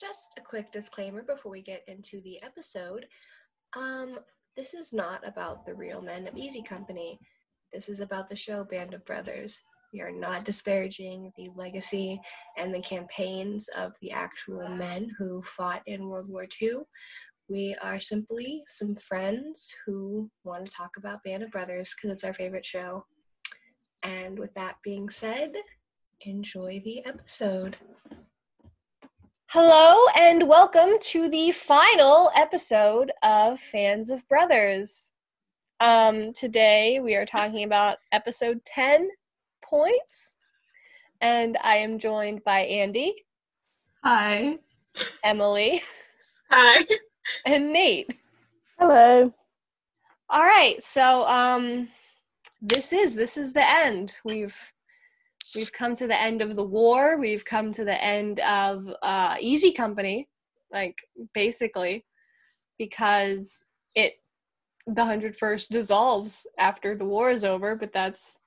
just a quick disclaimer before we get into the episode. Um, this is not about the real men of Easy Company. This is about the show Band of Brothers. We are not disparaging the legacy and the campaigns of the actual men who fought in World War II. We are simply some friends who want to talk about Band of Brothers because it's our favorite show. And with that being said, enjoy the episode. Hello, and welcome to the final episode of Fans of Brothers. Um, today we are talking about episode 10 points, and I am joined by Andy. Hi. Emily. Hi. And Nate. Hello. All right, so um, this is this is the end. We've we've come to the end of the war. We've come to the end of uh, Easy Company, like basically, because it the hundred first dissolves after the war is over. But that's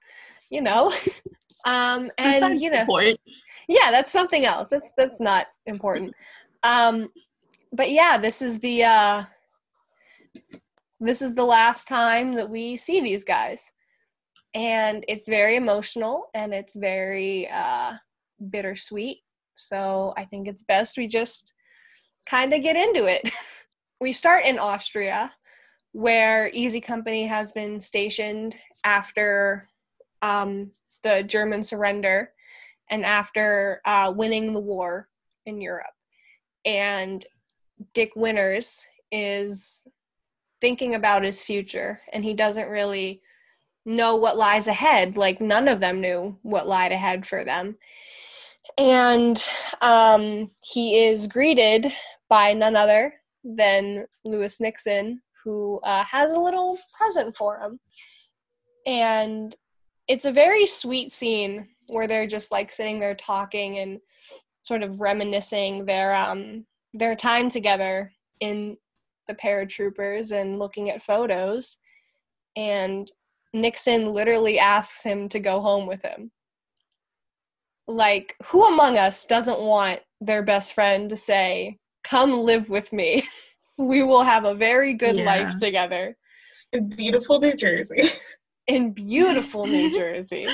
you know, um, and you know, point. yeah, that's something else. That's that's not important. Um, but yeah, this is the uh, this is the last time that we see these guys and it's very emotional and it's very uh, bittersweet. So I think it's best we just kind of get into it. we start in Austria, where Easy Company has been stationed after um, the German surrender and after uh, winning the war in Europe. And Dick Winters is thinking about his future, and he doesn't really know what lies ahead. Like none of them knew what lied ahead for them. And um, he is greeted by none other than Lewis Nixon, who uh, has a little present for him. And it's a very sweet scene where they're just like sitting there talking and sort of reminiscing their um their time together in the paratroopers and looking at photos and Nixon literally asks him to go home with him. Like, who among us doesn't want their best friend to say, Come live with me? we will have a very good yeah. life together. In beautiful New Jersey. In beautiful New Jersey.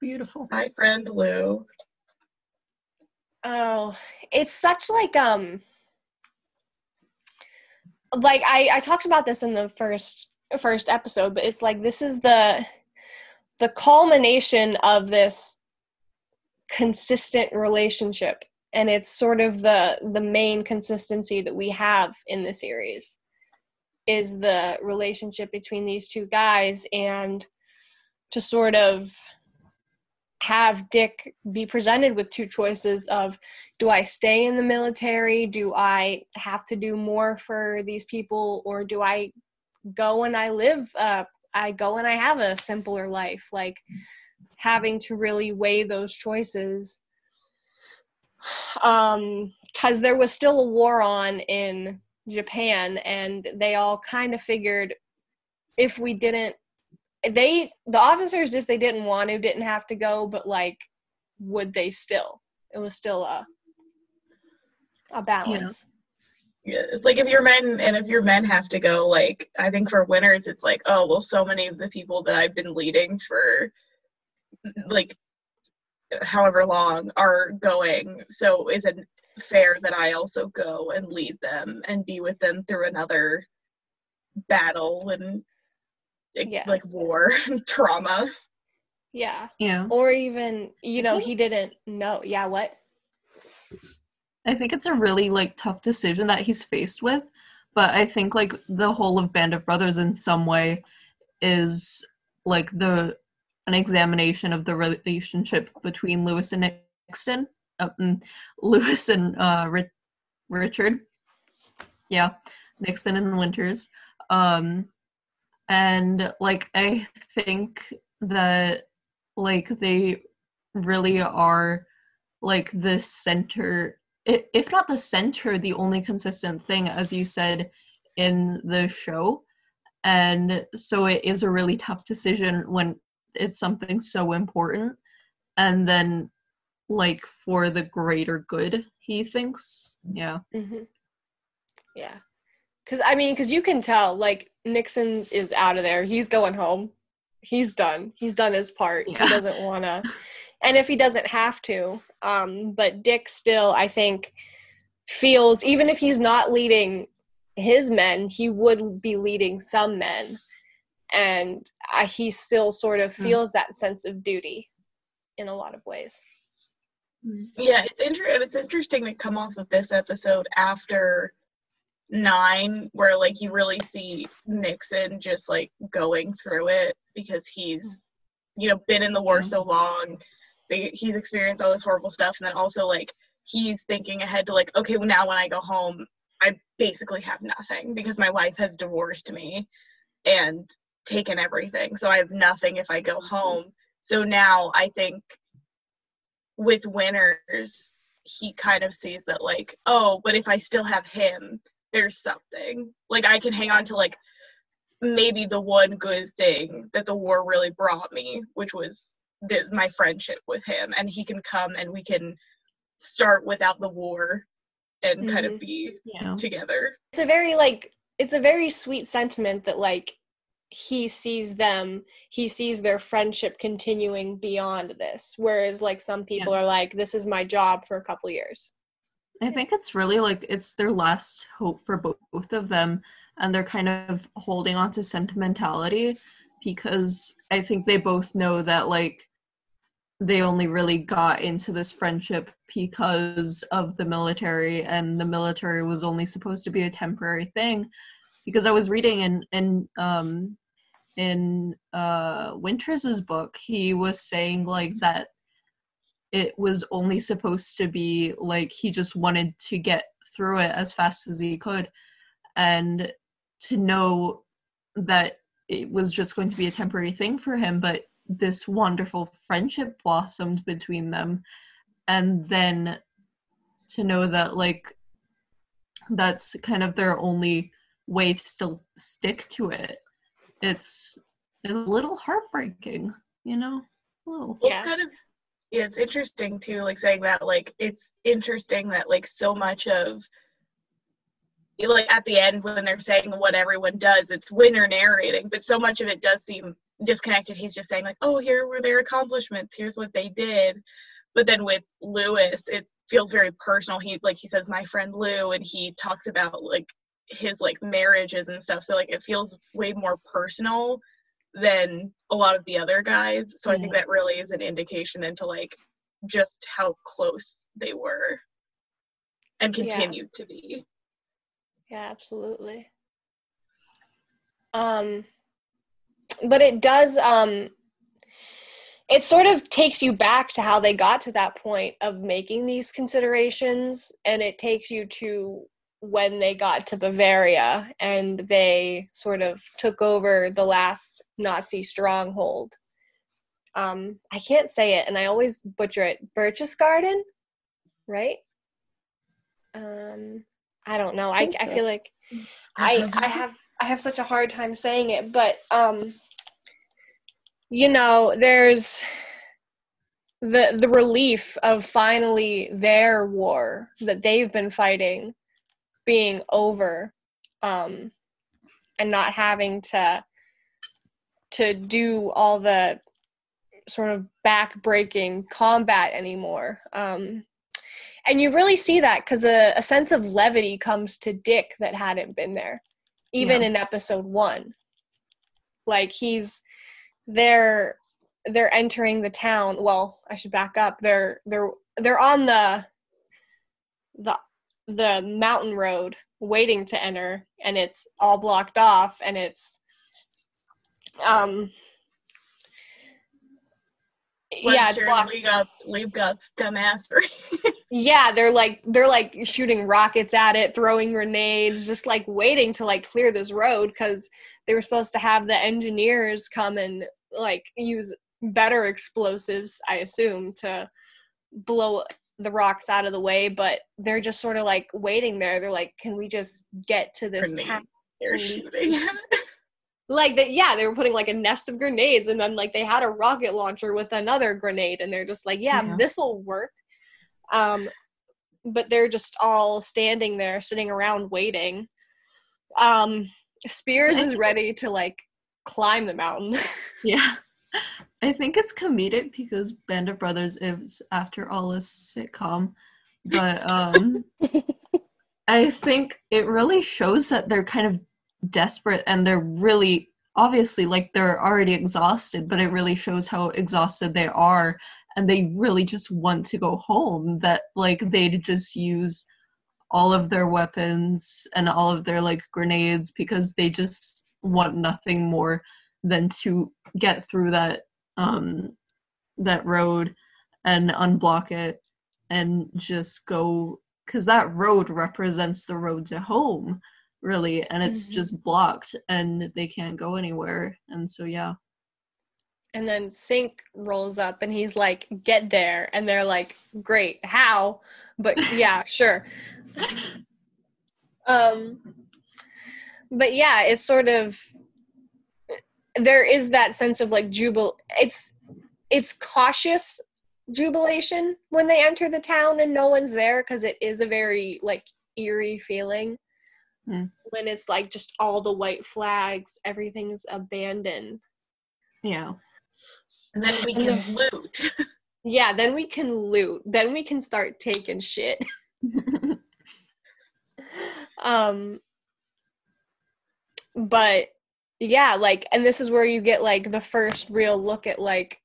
Beautiful. My friend Lou. Oh, it's such like um like I I talked about this in the first first episode, but it's like this is the the culmination of this consistent relationship and it's sort of the the main consistency that we have in the series is the relationship between these two guys and to sort of have Dick be presented with two choices of do I stay in the military? Do I have to do more for these people or do I go and I live uh I go and I have a simpler life. Like having to really weigh those choices um cuz there was still a war on in Japan and they all kind of figured if we didn't they the officers if they didn't want to didn't have to go but like would they still? It was still a a balance. yeah, it's like if your men and if your men have to go, like I think for Winters it's like, oh well, so many of the people that I've been leading for like however long are going, so is it fair that I also go and lead them and be with them through another battle and yeah. like war and trauma. Yeah. Yeah. Or even, you know, mm-hmm. he didn't know. Yeah, what? I think it's a really like tough decision that he's faced with, but I think like the whole of Band of Brothers in some way is like the an examination of the relationship between Lewis and Nixon, uh, Lewis and uh, Richard, yeah, Nixon and Winters, um, and like I think that like they really are like the center if not the center, the only consistent thing, as you said in the show. And so it is a really tough decision when it's something so important. And then like for the greater good he thinks yeah hmm Yeah. Cause I mean, cause you can tell like Nixon is out of there. He's going home. He's done. He's done his part. Yeah. He doesn't wanna and if he doesn't have to, um, but Dick still I think feels even if he's not leading his men, he would be leading some men. And uh, he still sort of Mm. feels that sense of duty in a lot of ways. Yeah, it's inter- it's interesting to come off of this episode after nine, where like you really see Nixon just like going through it because he's, you know, been in the war so long. They- He's experienced all this horrible stuff, and then also like he's thinking ahead to like, okay, well now when I go home, I basically have nothing because my wife has divorced me and taken everything, so I have nothing if I go mm-hmm. home. So now I think with Winters he kind of sees that like oh but if i still have him there's something. Like i can hang on to like maybe the one good thing that the war really brought me which was this, my friendship with him and he can come and we can start without the war and kind of mm-hmm. be yeah. together. It's a very like it's a very sweet sentiment that like he sees them he sees their friendship continuing beyond this whereas like some people are like this is my job for a couple years. I think it's really like it's their last hope for bo- both of them, and they're kind of holding on to sentimentality because I think they both know that like they only really got into this friendship because of the military, and the military was only supposed to be a temporary thing. Because I was reading in in um in uh Winters's book, he was saying like that it was only supposed to be like he just wanted to get through it as fast as he could and to know that it was just going to be a temporary thing for him but this wonderful friendship blossomed between them. And then to know that like that's kind of their only way to still stick to it it's a little heartbreaking you know? A little. Well, Yeah. it's kind of yeah, it's interesting too, like saying that like it's interesting that like so much of like at the end when they're saying what everyone does, it's Winner narrating, but so much of it does seem disconnected. He's just saying like, oh, here were their accomplishments, here's what they did. But then with Lewis, it feels very personal. He like he says my friend Lou, and he talks about like his like marriages and stuff. So like it feels way more personal than a lot of the other guys. So I think that really is an indication into like just how close they were and Yeah. continued to be. Yeah, absolutely. Um but it does um it sort of takes you back to how they got to that point of making these considerations and it takes you to when they got to Bavaria and they sort of took over the last Nazi stronghold. Um I can't say it and I always butcher it. Berchtesgaden, right? Um I don't know. I I so. feel like I I have I have such a hard time saying it, but um you know, there's the the relief of finally their war that they've been fighting being over um and not having to to do all the sort of back-breaking combat anymore um and you really see that because a, a sense of levity comes to dick that hadn't been there even Yeah. in episode one like he's they're they're entering the town well i should back up they're they're they're on the the the mountain road waiting to enter and it's all blocked off and it's um yeah it's Webster blocked League up Liebgott's dumbassery. yeah they're like they're like shooting rockets at it throwing grenades just like waiting to like clear this road because they were supposed to have the engineers come and like use better explosives i assume to blow the rocks out of the way but they're just sort of like waiting there they're like can we just get to this Grenade. town They're shooting. like that yeah they were putting like a nest of grenades and then like they had a rocket launcher with another grenade and they're just like yeah, Yeah. this will work um but they're just all standing there sitting around waiting um Speirs is ready to like climb the mountain Yeah. I think it's comedic because Band of Brothers is after all a sitcom. But um I think it really shows that they're kind of desperate and they're really obviously like they're already exhausted, but it really shows how exhausted they are and they really just want to go home that like they'd just use all of their weapons and all of their like grenades because they just want nothing more than to get through that um that road and unblock it and just go because that road represents the road to home really and it's Mhm. just blocked and they can't go anywhere and so yeah and then Sink rolls up and he's like, "Get there," and they're like, "Great, how?" But yeah, sure. Um, but yeah, it's sort of there is that sense of like jubil. It's it's cautious jubilation when they enter the town and no one's there because it is a very like eerie feeling Hmm. when it's like just all the white flags, everything's abandoned. yeah And then we And can loot. Yeah, then we can loot. Then we can start taking shit. Um but yeah, like and this is where you get like the first real look at like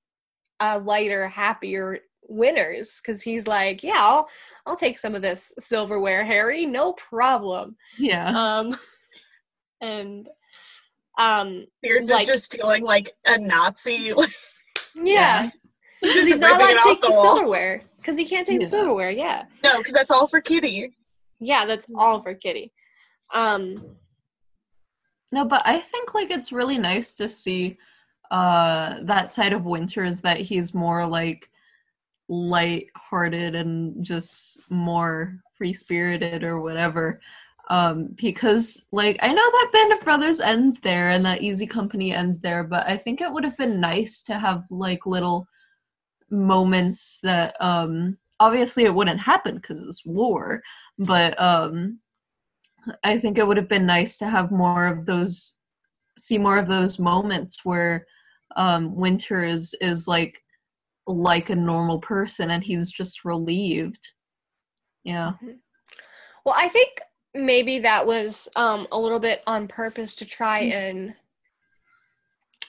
a lighter, happier Winters cuz he's like, "Yeah, I'll I'll take some of this silverware, Harry. No problem." yeah Um and um Pierce Like- is just stealing like a Nazi. Like, yeah, he's cuz just he's not allowed ripping to take the wall. silverware cuz he can't take Yeah. the silverware. Yeah. No, because that's all for Kitty. Yeah, that's all for Kitty. Um No, but I think like it's really nice to see uh that side of Winters that he's more like light-hearted and just more free-spirited or whatever. Um because like I know that Band of Brothers ends there and that Easy Company ends there, but I think it would have been nice to have like little moments that um obviously it wouldn't happen because it's war, but um I think it would have been nice to have more of those, see more of those moments where um, Winter is is like like a normal person and he's just relieved. Yeah, well, I think maybe that was um a little bit on purpose to try and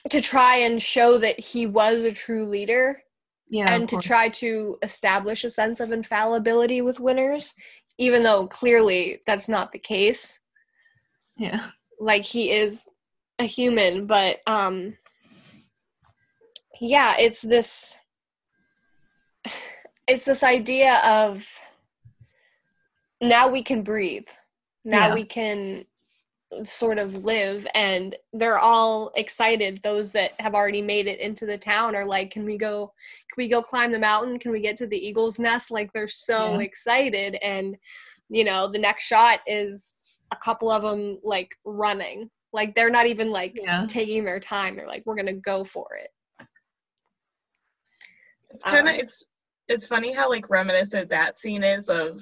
to try and show that he was a true leader yeah, and to try to establish a sense of infallibility with Winters even though clearly that's not the case. yeah, like he is a human but um yeah it's this it's this idea of now we can breathe now Yeah. we can sort of live and they're all excited. Those that have already made it into the town are like can we go can we go climb the mountain? Can we get to the eagle's nest? Like they're so Yeah. excited and you know the next shot is a couple of them like running. Like they're not even like yeah, taking their time. They're like we're gonna go for it. It's kind of Um, it's it's funny how like reminiscent that scene is of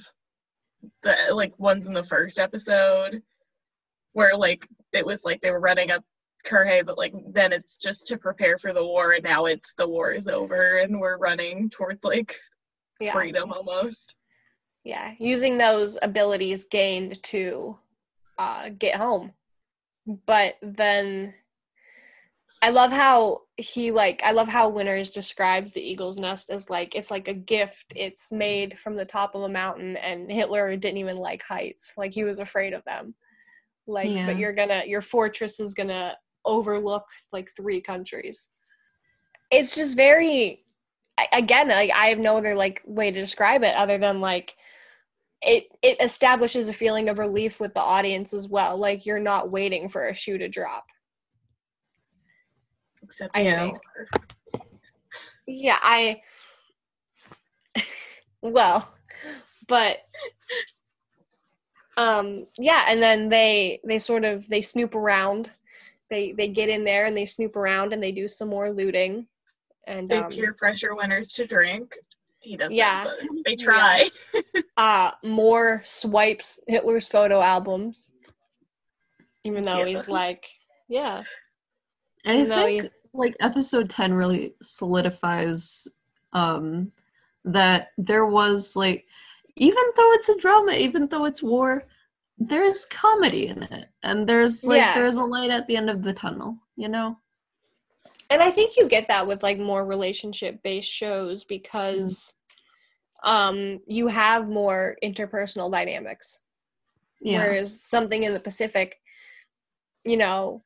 the like ones in the first episode where like it was like they were running up Currahee, but like then it's just to prepare for the war, and now it's the war is over and we're running towards like yeah. freedom almost. yeah. Using those abilities gained to uh get home. But then i love how he like i love how Winters describes the eagle's nest as like it's like a gift. It's made from the top of a mountain and hitler didn't even like heights. Like he was afraid of them like Yeah. but you're gonna your fortress is gonna overlook like three countries. It's just very again like i have no other like way to describe it other than like it it establishes a feeling of relief with the audience as well. Like you're not waiting for a shoe to drop. Except I know, yeah i well but um yeah and then they they sort of they snoop around they they get in there and they snoop around and they do some more looting and They um, peer pressure Winters to drink. He doesn't. Yeah. they try. uh more swipes Hitler's photo albums. Even though Yeah. he's like, yeah. And I Even though think like episode 10 really solidifies um that there was like even though it's a drama, even though it's war, there's comedy in it. And there's like Yeah. there's a light at the end of the tunnel, you know? And I think you get that with like more relationship based shows because um you have more interpersonal dynamics. Yeah. Whereas something in the Pacific, you know,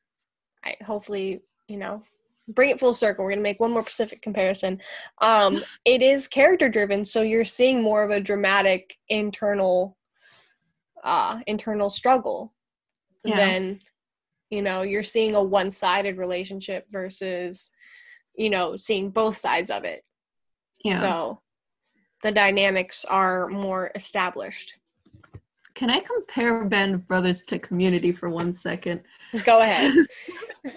I hopefully, you know, bring it full circle. We're gonna make one more Pacific comparison. Um, it is character driven, so you're seeing more of a dramatic internal uh internal struggle Yeah. than you know, you're seeing a one sided relationship versus, you know, seeing both sides of it. yeah. So the dynamics are more established. Can I compare Band of Brothers to Community for one second? Go ahead.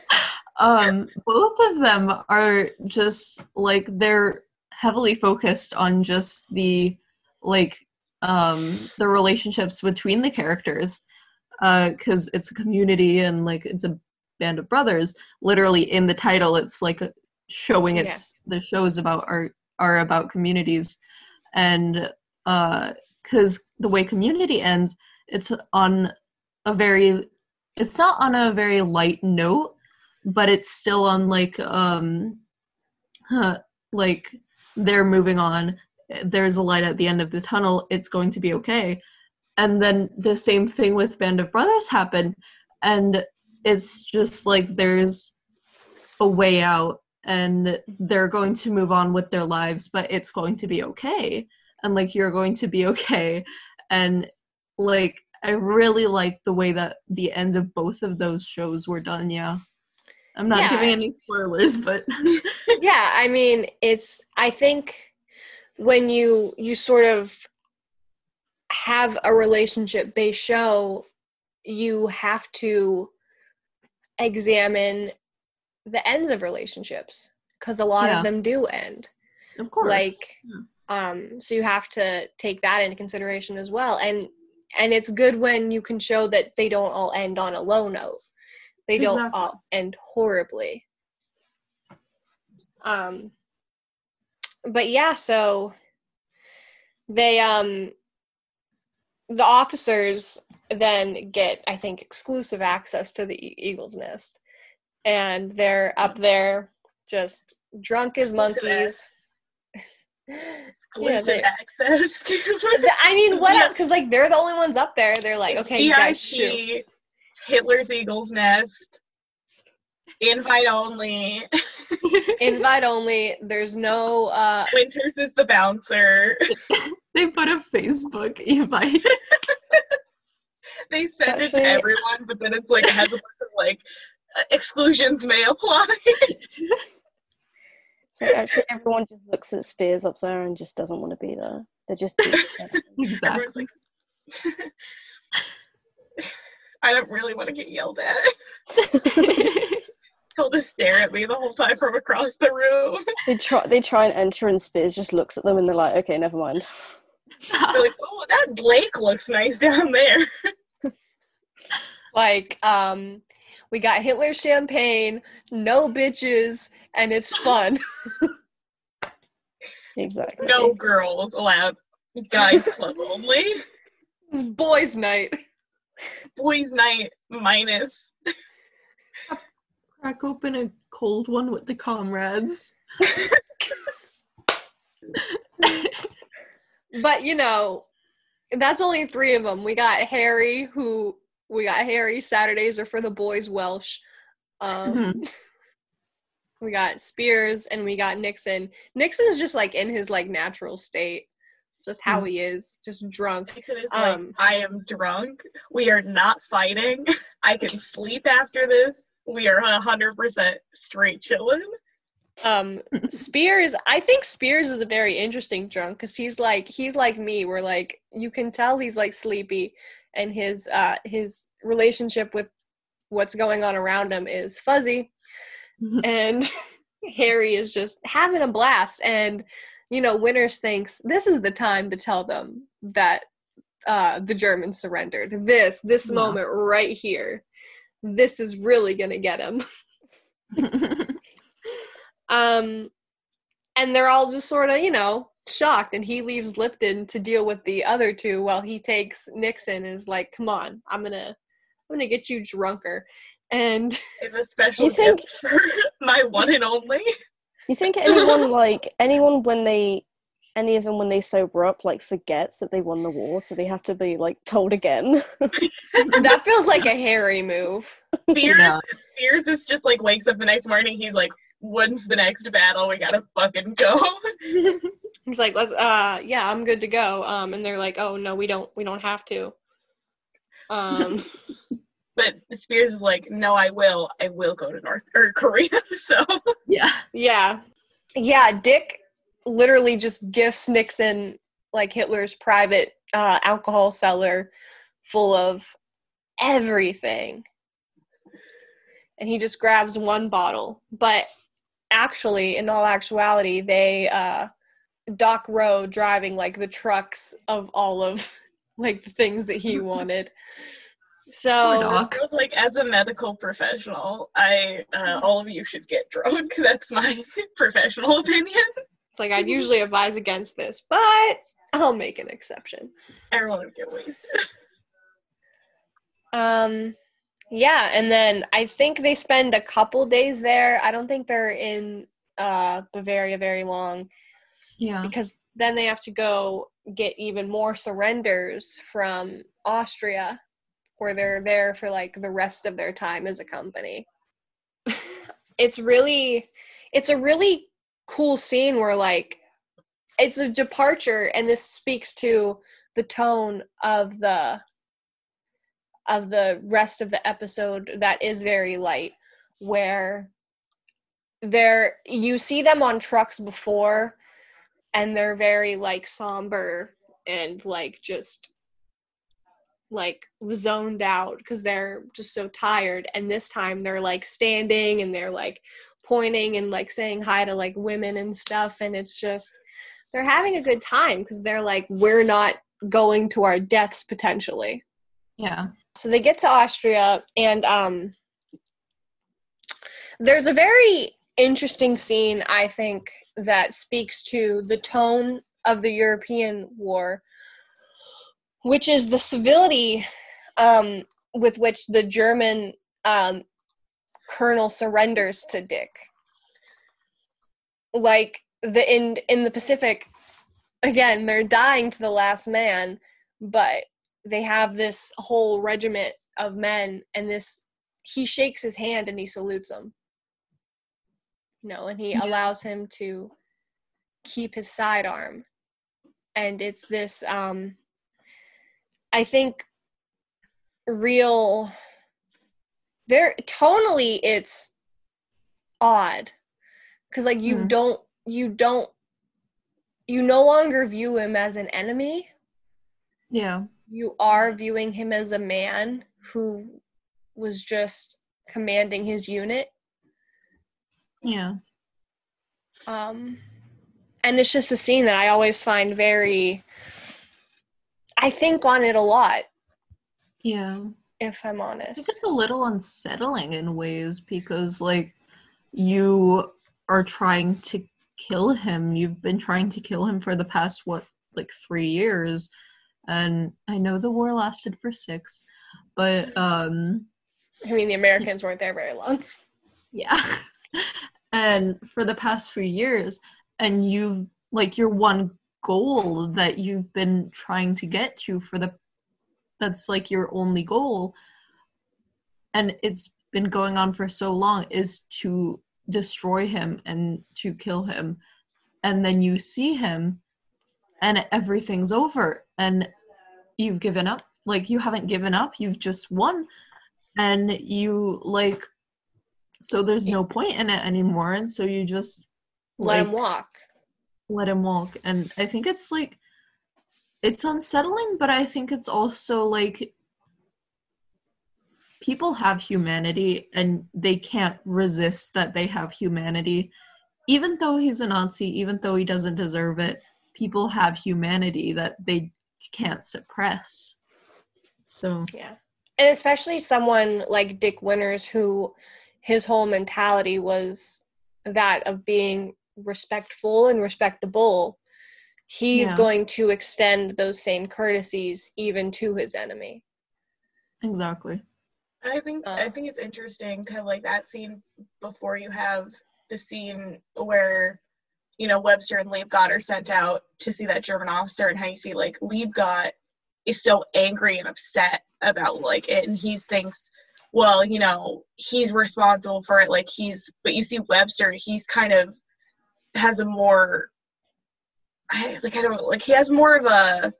um both of them are just like they're heavily focused on just the like um the relationships between the characters uh because it's a community and like it's a band of brothers. Literally in the title it's like showing it's the shows about are are about communities. And uh because the way community ends it's on a very it's not on a very light note but it's still on like um huh, like they're moving on. There's a light at the end of the tunnel. It's going to be okay. And then the same thing with band of brothers happened. And it's just like there's a way out and they're going to move on with their lives but it's going to be okay. And like you're going to be okay. And like i really like the way that the ends of both of those shows were done yeah i'm not Yeah. giving any spoilers but yeah i mean it's i think when you you sort of have a relationship based show you have to examine the ends of relationships because a lot Yeah. of them do end of course like Yeah. um so you have to take that into consideration as well and and it's good when you can show that they don't all end on a low note they don't Exactly. all end horribly um but yeah so they um the officers then get i think exclusive access to the eagle's nest and they're up there just drunk as monkeys Yeah, Exclusive they- access to I mean, what else? Because like they're the only ones up there. They're like, okay, you guys shoot. VIP, Hitler's Eagle's Nest, invite only. Invite only. There's no. uh Winters is the bouncer. they put a facebook invite They send it to everyone, but then it's like it has a bunch of like uh, exclusions may apply. So actually, everyone just looks at Speirs up there and just doesn't want to be there. They're just too. Everyone's exactly like, I don't really want to get yelled at. He'll just stare at me the whole time from across the room. they try. They try and enter, and Speirs just looks at them, and they're like, "Okay, never mind." They're like, oh, that lake looks nice down there. Like, um, we got Hitler champagne, no bitches, and it's fun. Exactly. No girls allowed. Guys club only. It's boys' night. Boys night minus. crack open a cold one with the comrades But you know, that's only three of them. We got Harry, who we got Harry. Saturdays are for the boys. Welsh. Um, Mhm. we got Speirs and we got Nixon. Nixon's just like in his like natural state, just how he is, just drunk. Is Um, like, I am drunk. We are not fighting. I can sleep after this. We are hundred percent straight chilling. Um, Speirs, I think Speirs is a very interesting drunk because he's like he's like me, where like you can tell he's like sleepy, and his uh his relationship with what's going on around him is fuzzy and harry is just having a blast and you know winters thinks this is the time to tell them that uh the germans surrendered this this Yeah. moment right here this is really gonna get him um and they're all just sort of you know shocked and he leaves lipton to deal with the other two while he takes nixon and is like come on i'm gonna i'm gonna get you drunker and It's a special gift for my one and only. You think anyone like anyone when they any of them when they sober up like forgets that they won the war, so they have to be like told again. that feels like a harry move Speirs, Yeah. Speirs is just like wakes up the next morning. He's like, "When's the next battle? We gotta fucking go." he's like let's uh yeah i'm good to go um and they're like oh no we don't we don't have to um But Speirs is like, "No, I will. I will go to North or Korea." So yeah. Yeah. Yeah, Dick literally just gifts Nixon like Hitler's private uh, alcohol cellar full of everything. And he just grabs one bottle. But actually, in all actuality, they uh Doc Roe driving like the trucks of all of like the things that he wanted. Poor So Doc. I was like, as a medical professional, I uh, all of you should get drunk. That's my professional opinion. it's like I'd usually advise against this, but I'll make an exception. Everyone would get wasted. Um, yeah, and then I think they spend a couple days there. I don't think they're in uh, Bavaria very long Yeah. because then they have to go get even more surrenders from Austria, where they're there for like the rest of their time as a company. it's really, it's a really cool scene where like it's a departure, and this speaks to the tone of the of the rest of the episode that is very light where they're you see them on trucks before and they're very like somber and like just like zoned out because they're just so tired. And this time they're like standing and they're like pointing and like saying hi to like women and stuff. And it's just they're having a good time because they're like we're not going to our deaths potentially. Yeah. so they get to Austria, and um, there's a very interesting scene, I think, that speaks to the tone of the European war, which is the civility um, with which the German um, colonel surrenders to Dick. Like the in in the Pacific, again, they're dying to the last man, but they have this whole regiment of men and this he shakes his hand and he salutes him you know and he Yeah. allows him to keep his sidearm and it's this um i think real very tonally it's odd because like you Mhm. don't you don't you no longer view him as an enemy Yeah. you are viewing him as a man who was just commanding his unit Yeah. um and it's just a scene that i always find very i think on it a lot Yeah. if i'm I think honest it's a little unsettling in ways because like you are trying to kill him. You've been trying to kill him for the past what like 3 years and I know the war lasted for 6 but um i mean the americans weren't there very long yeah. and for the past few years and you've like your one goal that you've been trying to get to for the that's like your only goal. And it's been going on for so long is to destroy him and to kill him. And then you see him and everything's over and you've given up. Like you haven't given up. You've just won. And you like so there's no point in it anymore. And so you just let him walk let him walk and i think it's like it's unsettling but i think it's also like people have humanity and they can't resist that they have humanity. Even though he's a Nazi, even though he doesn't deserve it, people have humanity that they can't suppress. So, Yeah. And especially someone like Dick Winters, who his whole mentality was that of being respectful and respectable. He's Yeah. going to extend those same courtesies even to his enemy. exactly. I think I Uh. think it's interesting, kind of like that scene before you have the scene where you know Webster and Liebgott are sent out to see that German officer, and how you see like Liebgott is so angry and upset about like it, and he thinks, well, you know, he's responsible for it, like he's. But you see Webster, he's kind of has a more, I like I don't like he has more of a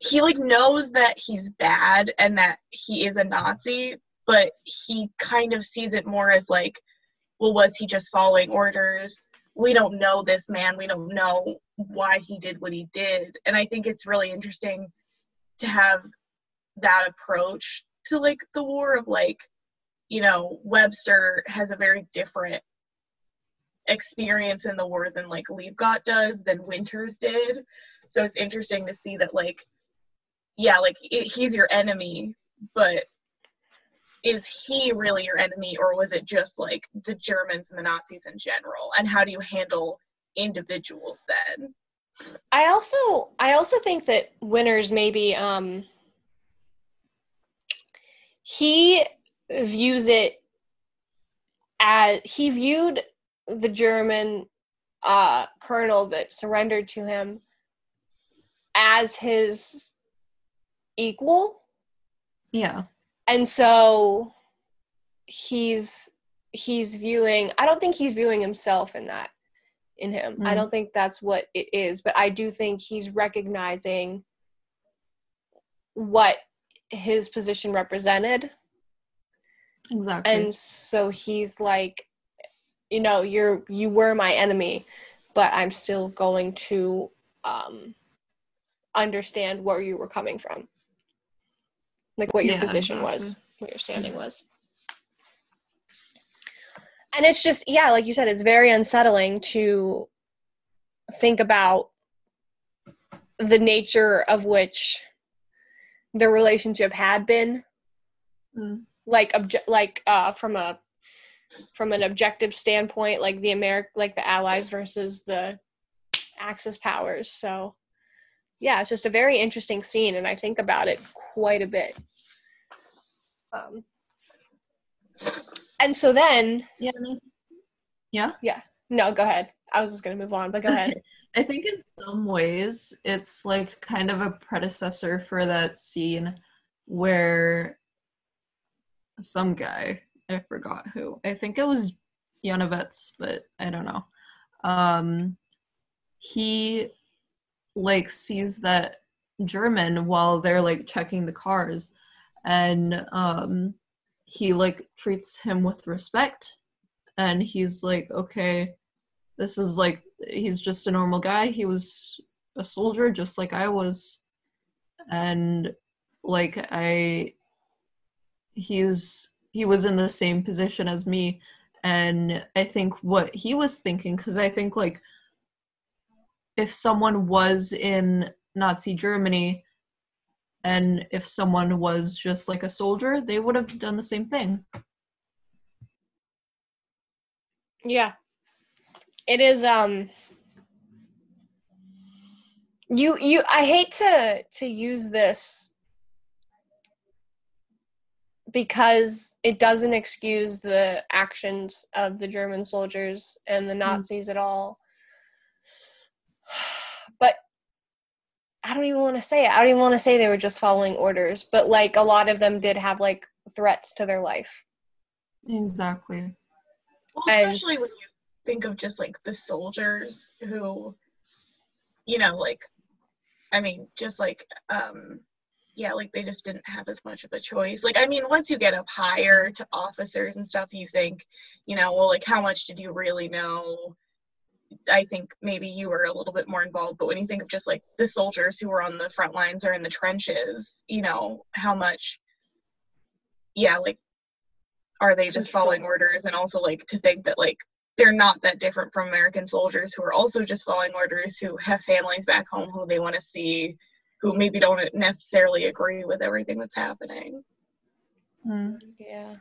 he like knows that he's bad and that he is a Nazi, but he kind of sees it more as like, well, was he just following orders? We don't know this man. We don't know why he did what he did. And I think it's really interesting to have that approach to like the war of like, you know, Webster has a very different experience in the war than like Liebgott does, than Winters did. So it's interesting to see that like yeah, like it, he's your enemy, but is he really your enemy, or was it just like the Germans and the Nazis in general? And how do you handle individuals then? I also I also think that Winters maybe um he views it as he viewed the German uh colonel that surrendered to him as his equal Yeah. and so he's he's viewing i don't think he's viewing himself in that in him i Mm. don't think that's what it is but i do think he's recognizing what his position represented Exactly. and so he's like you know you're you were my enemy but i'm still going to um understand where you were coming from. Like what your Yeah, position was exactly. what your standing was. And it's just yeah like you said it's very unsettling to think about the nature of which the relationship had been. Mm. like obje- like uh from a from an objective standpoint like the Ameri- like the allies versus the axis powers. So yeah it's just a very interesting scene and i think about it quite a bit. Um and so then yeah. no- Yeah. no go ahead. I was just going to move on but go ahead. I think in some ways it's like kind of a predecessor for that scene where some guy, I forgot who, I think it was Janovec, but I don't know. Um, he like sees that German while they're like checking the cars and um, he like treats him with respect and he's like, okay, this is like he's just a normal guy. He was a soldier just like I was. And like I he's he was in the same position as me and I think what he was thinking cuz I think like if someone was in Nazi Germany and if someone was just like a soldier, they would have done the same thing. Yeah. It is um you you I hate to to use this because it doesn't excuse the actions of the German soldiers and the Nazis at all. But I don't even want to say it. I don't even want to say they were just following orders, but like a lot of them did have like threats to their life. Exactly. Well, And especially when you think of just like the soldiers who, you know, like, I mean, just like, um, yeah, like they just didn't have as much of a choice. Like, I mean, once you get up higher to officers and stuff, you think, you know, well, like, how much did you really know? I think maybe you were a little bit more involved, but when you think of just like the soldiers who were on the front lines or in the trenches, you know, how much yeah, like are they just following orders and also like to think that like they're not that different from American soldiers who are also just following orders who have families back home who they want to see who maybe don't necessarily agree with everything that's happening. Hmm. Yeah.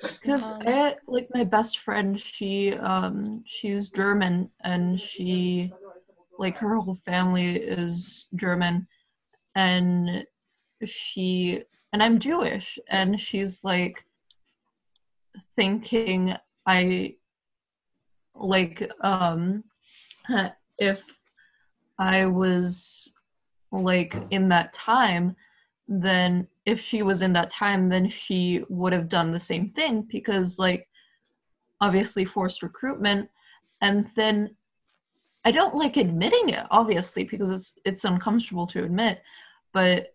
Because Um, I like my best friend, she um she's German and she like her whole family is German and she and I'm Jewish and she's like thinking I like um if I was like in that time then if she was in that time then she would have done the same thing because like obviously forced recruitment. And then i don't like admitting it obviously because it's it's uncomfortable to admit but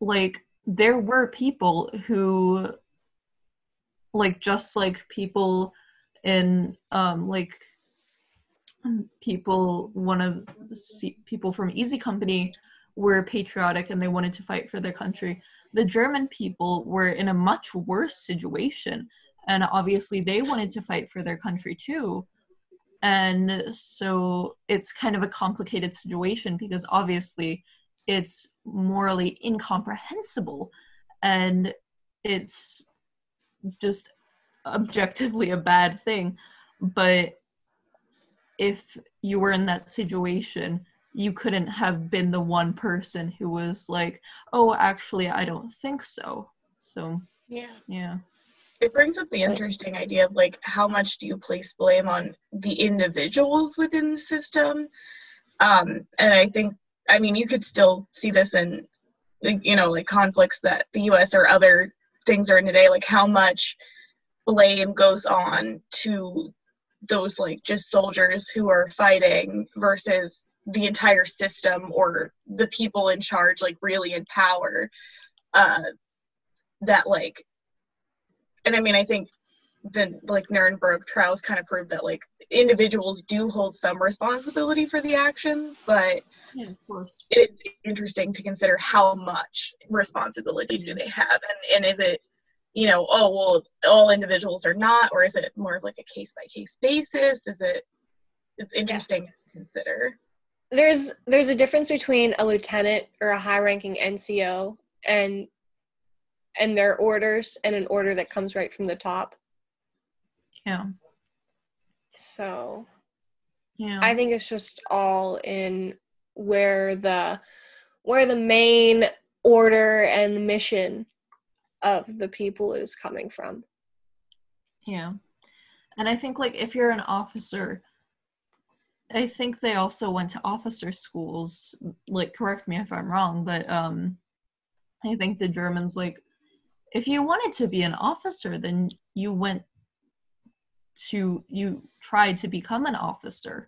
like there were people who like just like people in um like people one of people from easy company were patriotic and they wanted to fight for their country. The German people were in a much worse situation, and obviously they wanted to fight for their country too. And so it's kind of a complicated situation because obviously it's morally incomprehensible and it's just objectively a bad thing. But if you were in that situation, you couldn't have been the one person who was like, "Oh, actually, I don't think so." So, Yeah. yeah. It brings up the interesting idea of like how much do you place blame on the individuals within the system? Um, and I think, I mean, you could still see this in, you know, like conflicts that the U.S. or other things are in today. Like how much blame goes on to those like just soldiers who are fighting versus the entire system or the people in charge like really in power uh that like and i mean i think the like nuremberg trials kind of proved that like individuals do hold some responsibility for the actions but Yeah, of course. it is interesting to consider how much responsibility do they have and, and is it you know oh well all individuals are not or is it more of like a case by case basis? Is it it's interesting to consider There's there's a difference between a lieutenant or a high ranking NCO and and their orders and an order that comes right from the top. Yeah. So Yeah. I think it's just all in where the where the main order and mission of the people is coming from. Yeah. And I think like if you're an officer, I think they also went to officer schools. Like correct me if I'm wrong, but um I think the Germans like if you wanted to be an officer, then you went to you tried to become an officer.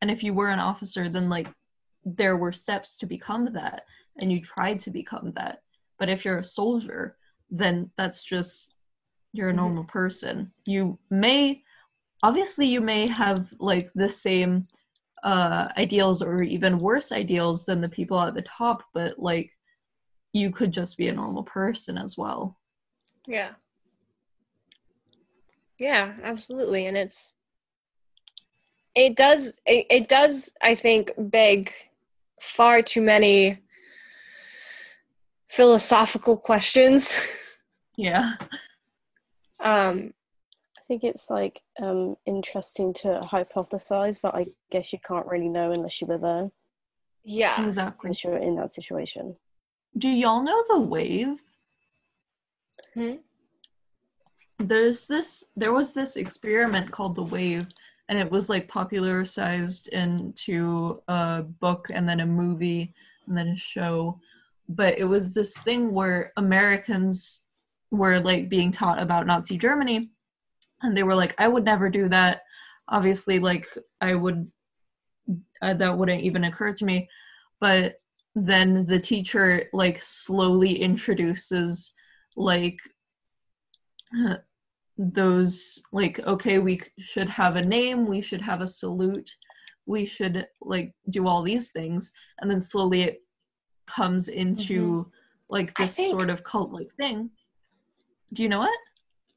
And if you were an officer, then like there were steps to become that and you tried to become that. But if you're a soldier, then that's just you're a Mhm. normal person. You may obviously you may have like the same uh ideals or even worse ideals than the people at the top, but like you could just be a normal person as well. Yeah. Yeah, absolutely. And it's it does it, it does I think beg far too many philosophical questions. Yeah. um I think it's like um, interesting to hypothesize, but I guess you can't really know unless you were there, yeah. Exactly. unless you're in that situation. Do y'all know the wave? Hmm? There's this there was this experiment called the wave and it was like popularized into a book and then a movie and then a show. But it was this thing where Americans were like being taught about Nazi Germany and they were like I would never do that. Obviously like I would uh, that wouldn't even occur to me. But then the teacher like slowly introduces like those like okay we should have a name we should have a salute we should like do all these things and then slowly it comes into like this think- sort of cult like thing Do you know it?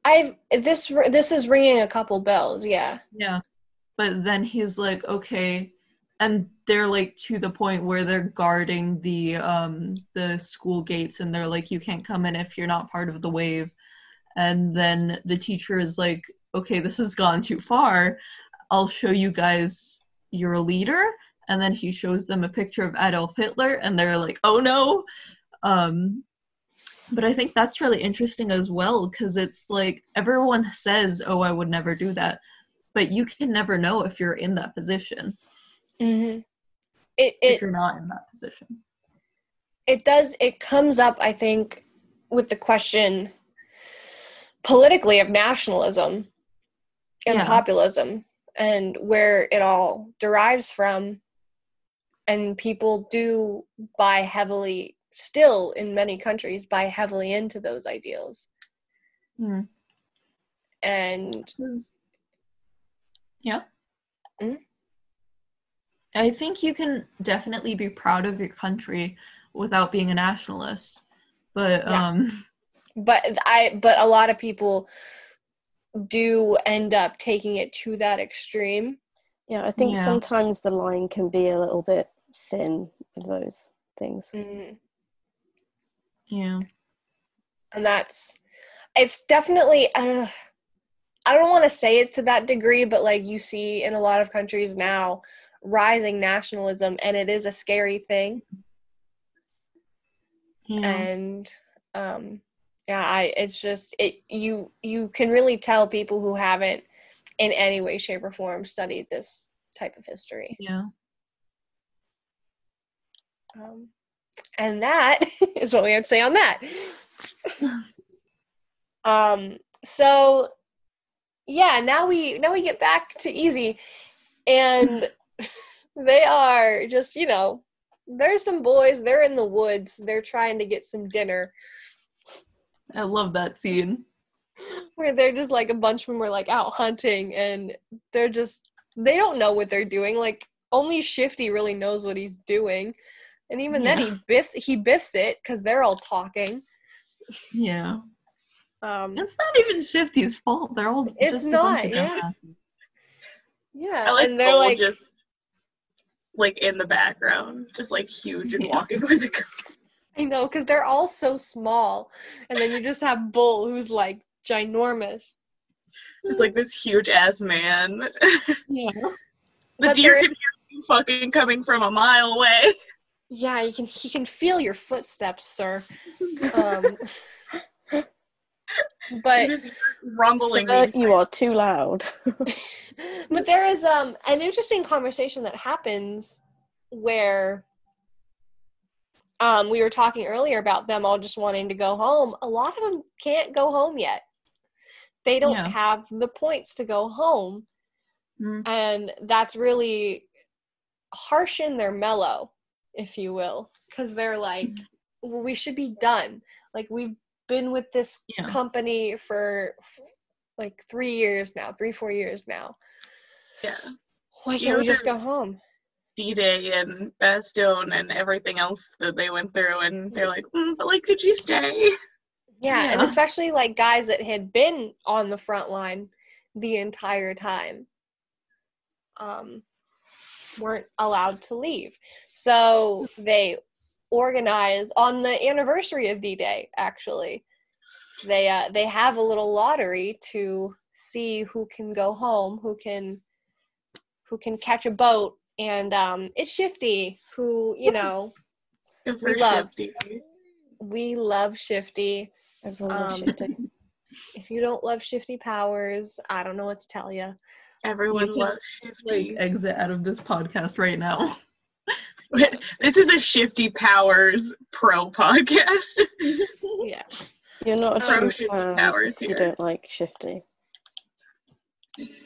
I've this this is ringing a couple bells. Yeah. Yeah. But then he's like, okay, and they're like to the point where they're guarding the um the school gates and they're like you can't come in if you're not part of the wave. And then the teacher is like, okay, this has gone too far. I'll show you guys your leader. And then he shows them a picture of Adolf Hitler and they're like, oh no. Um but I think that's really interesting as well because it's like everyone says, "Oh, I would never do that," but you can never know if you're in that position. Mm-hmm. It if you're not in that position. it does it comes up I think with the question politically of nationalism and Yeah. populism and where it all derives from and people do buy heavily still in many countries buy heavily into those ideals Hmm. and 'Cause- Yeah. Mm. I think you can definitely be proud of your country without being a nationalist. But Yeah. um but i but a lot of people do end up taking it to that extreme Yeah, I think Yeah. sometimes the line can be a little bit thin with those things. Mhm. Yeah. and that's it's definitely uh, i don't want to say it's to that degree but like you see in a lot of countries now rising nationalism and it is a scary thing Yeah. and um yeah i it's just it you you can really tell people who haven't in any way shape or form studied this type of history yeah. um, and that is what we have to say on that. Um so yeah now we now we get back to easy. And they are just you know there's some boys they're in the woods they're trying to get some dinner. I love that scene. where they're just like a bunch of them were like out hunting and they're just they don't know what they're doing. Like only shifty really knows what he's doing and even then he biff he biffs it because they're all talking Yeah. um It's not even Shifty's fault. They're all It's just a not, yeah. yeah I like and they're like just like in the background, just like huge and Yeah. walking with a gun. i know because they're all so small and then you just have bull who's like ginormous Just like this huge ass man. Yeah. the But deer can hear you fucking coming from a mile away. yeah you can he can feel your footsteps sir um but You rumbling. Sir, you are too loud. but there is um an interesting conversation that happens where um we were talking earlier about them all just wanting to go home a lot of them can't go home yet they don't Yeah. have the points to go home Mm. and that's really harsh in their mellow if you will because they're like well, we should be done like we've been with this Yeah. company for f- like three years now three four years now Yeah. why You can't know, we just go home D Day and Bastogne and everything else that they went through, and they're like, mm, but like, did you stay? yeah, and especially like guys that had been on the front line the entire time um weren't allowed to leave so they organize on the anniversary of d-day actually they uh they have a little lottery to see who can go home who can who can catch a boat and um it's shifty who you know Good for love. Shifty. we love shifty Everyone Um, shifty. if you don't love shifty powers i don't know what to tell you Everyone You can, loves Shifty. Like exit out of this podcast right now. this is a Shifty Powers pro podcast. yeah You're not a Pro true shifty fan powers if you don't like shifty.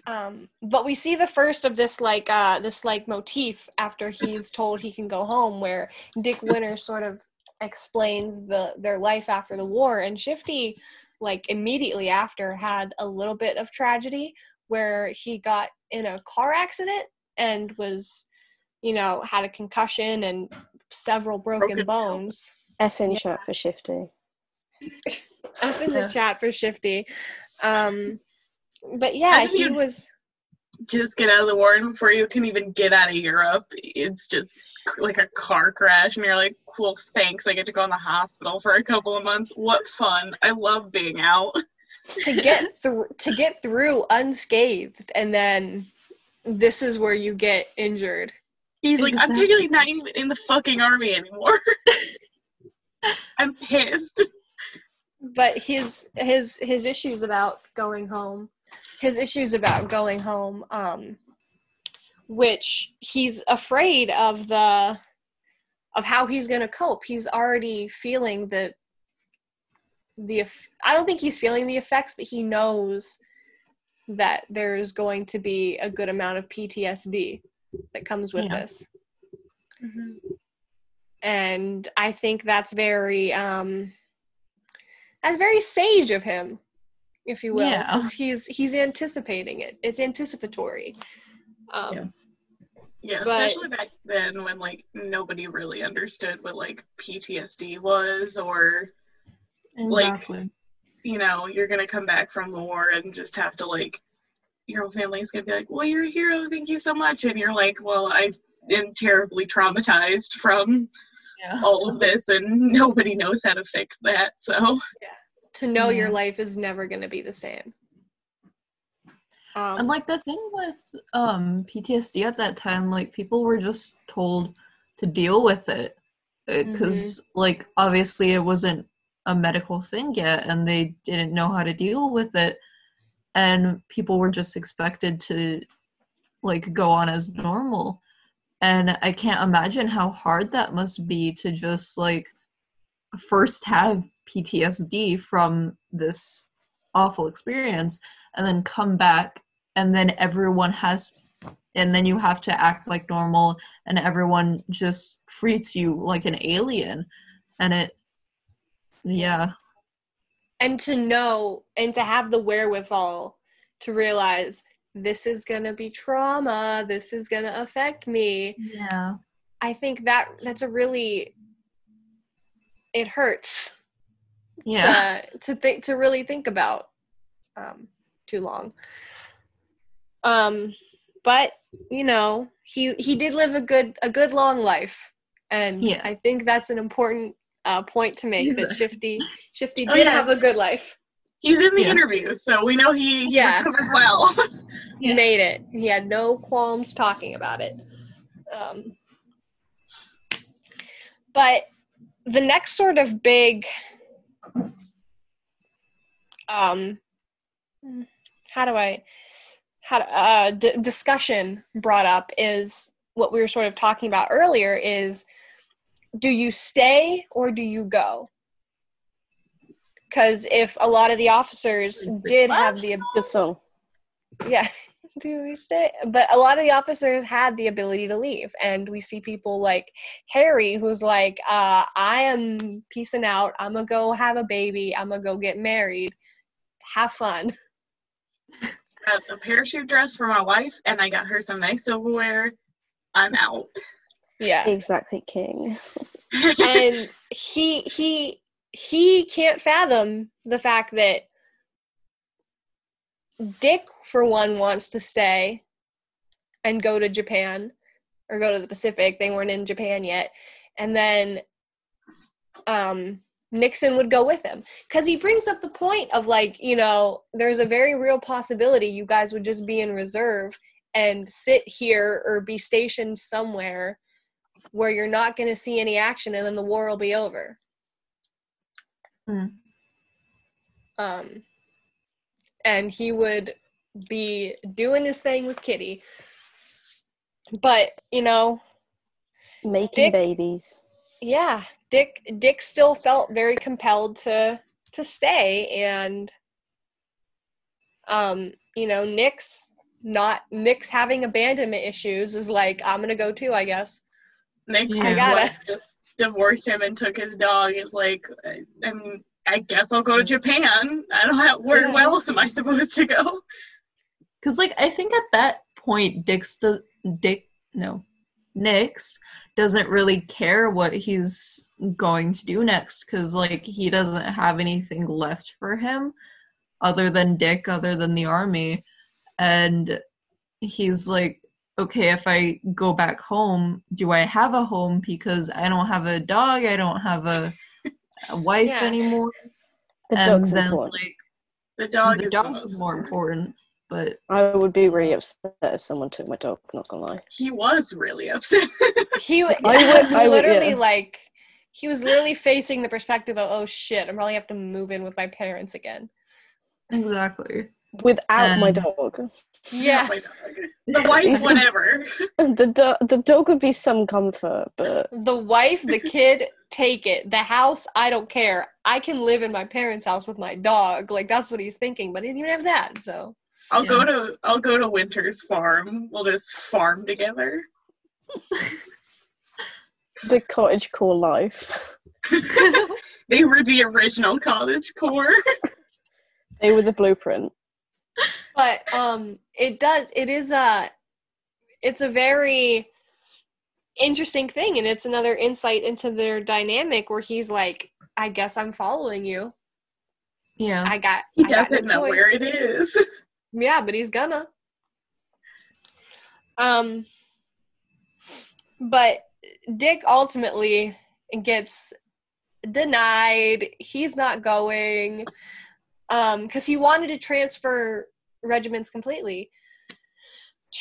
um but we see the first of this like uh this like motif after he's told he can go home where dick winter sort of explains the their life after the war and shifty like immediately after had a little bit of tragedy where he got in a car accident and was you know had a concussion and several broken Broken bones F in Yeah. chat for shifty. up in the Yeah. chat for Shifty. Um, but yeah, Imagine he was. Just get out of the war, and before you can even get out of Europe, it's just like a car crash, and you're like, "Cool, thanks. I get to go in the hospital for a couple of months. What fun! I love being out." to get through to get through unscathed and then this is where you get injured He's like, "I'm Exactly. technically not even in the fucking army anymore." I'm pissed. but his his his issues about going home his issues about going home um which he's afraid of the of how he's going to cope he's already feeling the the i don't think he's feeling the effects but he knows that there's going to be a good amount of ptsd that comes with Yeah. this and i think that's very um that's very sage of him if you will Yeah. he's he's anticipating it it's anticipatory um Yeah. Yeah, But- especially back then when like nobody really understood what like PTSD was, or Like- you know, you're gonna come back from the war and just have to like your whole family's gonna be like, Well, you're a hero, thank you so much and you're like, Well, I am terribly traumatized from yeah. all of this and nobody knows how to fix that. So yeah. to know your life is never going to be the same um And like the thing with um PTSD at that time, like people were just told to deal with it because like obviously it wasn't a medical thing yet and they didn't know how to deal with it. And people were just expected to like go on as normal. And i can't imagine how hard that must be to just like first have ptsd from this awful experience and then come back and then everyone has and then you have to act like normal and everyone just treats you like an alien. And it yeah. And to know and to have the wherewithal to realize this is going to be trauma this is going to affect me. Yeah. I think that that's a really it hurts yeah. to to think to really think about um too long. Um but you know he he did live a good a good long life. And Yeah. i think that's an important uh, point to make that Exactly. shifty shifty Oh, did yeah. have a good life he's in the Yes. interview, so we know he, he Yeah. recovered well. he Yeah. made it he had no qualms talking about it um but the next sort of big um how do i how to, uh, d- discussion brought up is what we were sort of talking about earlier is do you stay or do you go because if a lot of the officers did have the Good song. yeah do we stay but a lot of the officers had the ability to leave and we see people like harry who's like uh i am peacing out i'm gonna go have a baby i'm gonna go get married have fun Got a parachute dress for my wife, and I got her some nice silverware. I'm out. Yeah. Exactly, King. and he he he can't fathom the fact that dick for one wants to stay and go to japan or go to the pacific. They weren't in japan yet. And then um nixon would go with him. Because he brings up the point of like you know there's a very real possibility you guys would just be in reserve and sit here or be stationed somewhere where you're not going to see any action and then the war will be over. Hmm. Um, and he would be doing his thing with Kitty. But, you know, Making Dick- babies. yeah, Dick Dick still felt very compelled to to stay and um, you know, Nick's not Nick's having abandonment issues is like, I'm gonna go too, I guess. Nick, I his wife just divorced him and took his dog. Is like, I, I mean, I guess I'll go to Japan. I don't have where, Yeah. where else am I supposed to go? because like i think at that point dick still dick no Nix doesn't really care what he's going to do next because like he doesn't have anything left for him other than Dick, other than the army. And he's like, okay, if I go back home, do I have a home? Because I don't have a dog, I don't have a, a wife Yeah. anymore. The and dog's then important. like The dog the is dog the is more important. But I would be really upset if someone took my dog. Not gonna lie. He was really upset. He w- I was I would- literally yeah. like he was literally facing the perspective of oh shit, I'm probably have to move in with my parents again. exactly. Without my Um, dog, Yeah. My dog. The wife, whatever. the do- the dog would be some comfort, but The wife, the kid, take it. The house, I don't care. I can live in my parents' house with my dog. Like that's what he's thinking, but he didn't even have that. So I'll Yeah. go to I'll go to Winter's farm. We'll just farm together. the cottage core life. They were the original cottage core. They were the blueprint. But um it does it is a it's a very interesting thing and it's another insight into their dynamic where he's like i guess i'm following you Yeah. i got He I got no doesn't know where it is. yeah but he's gonna um but dick ultimately gets denied he's not going um because he wanted to transfer regiments completely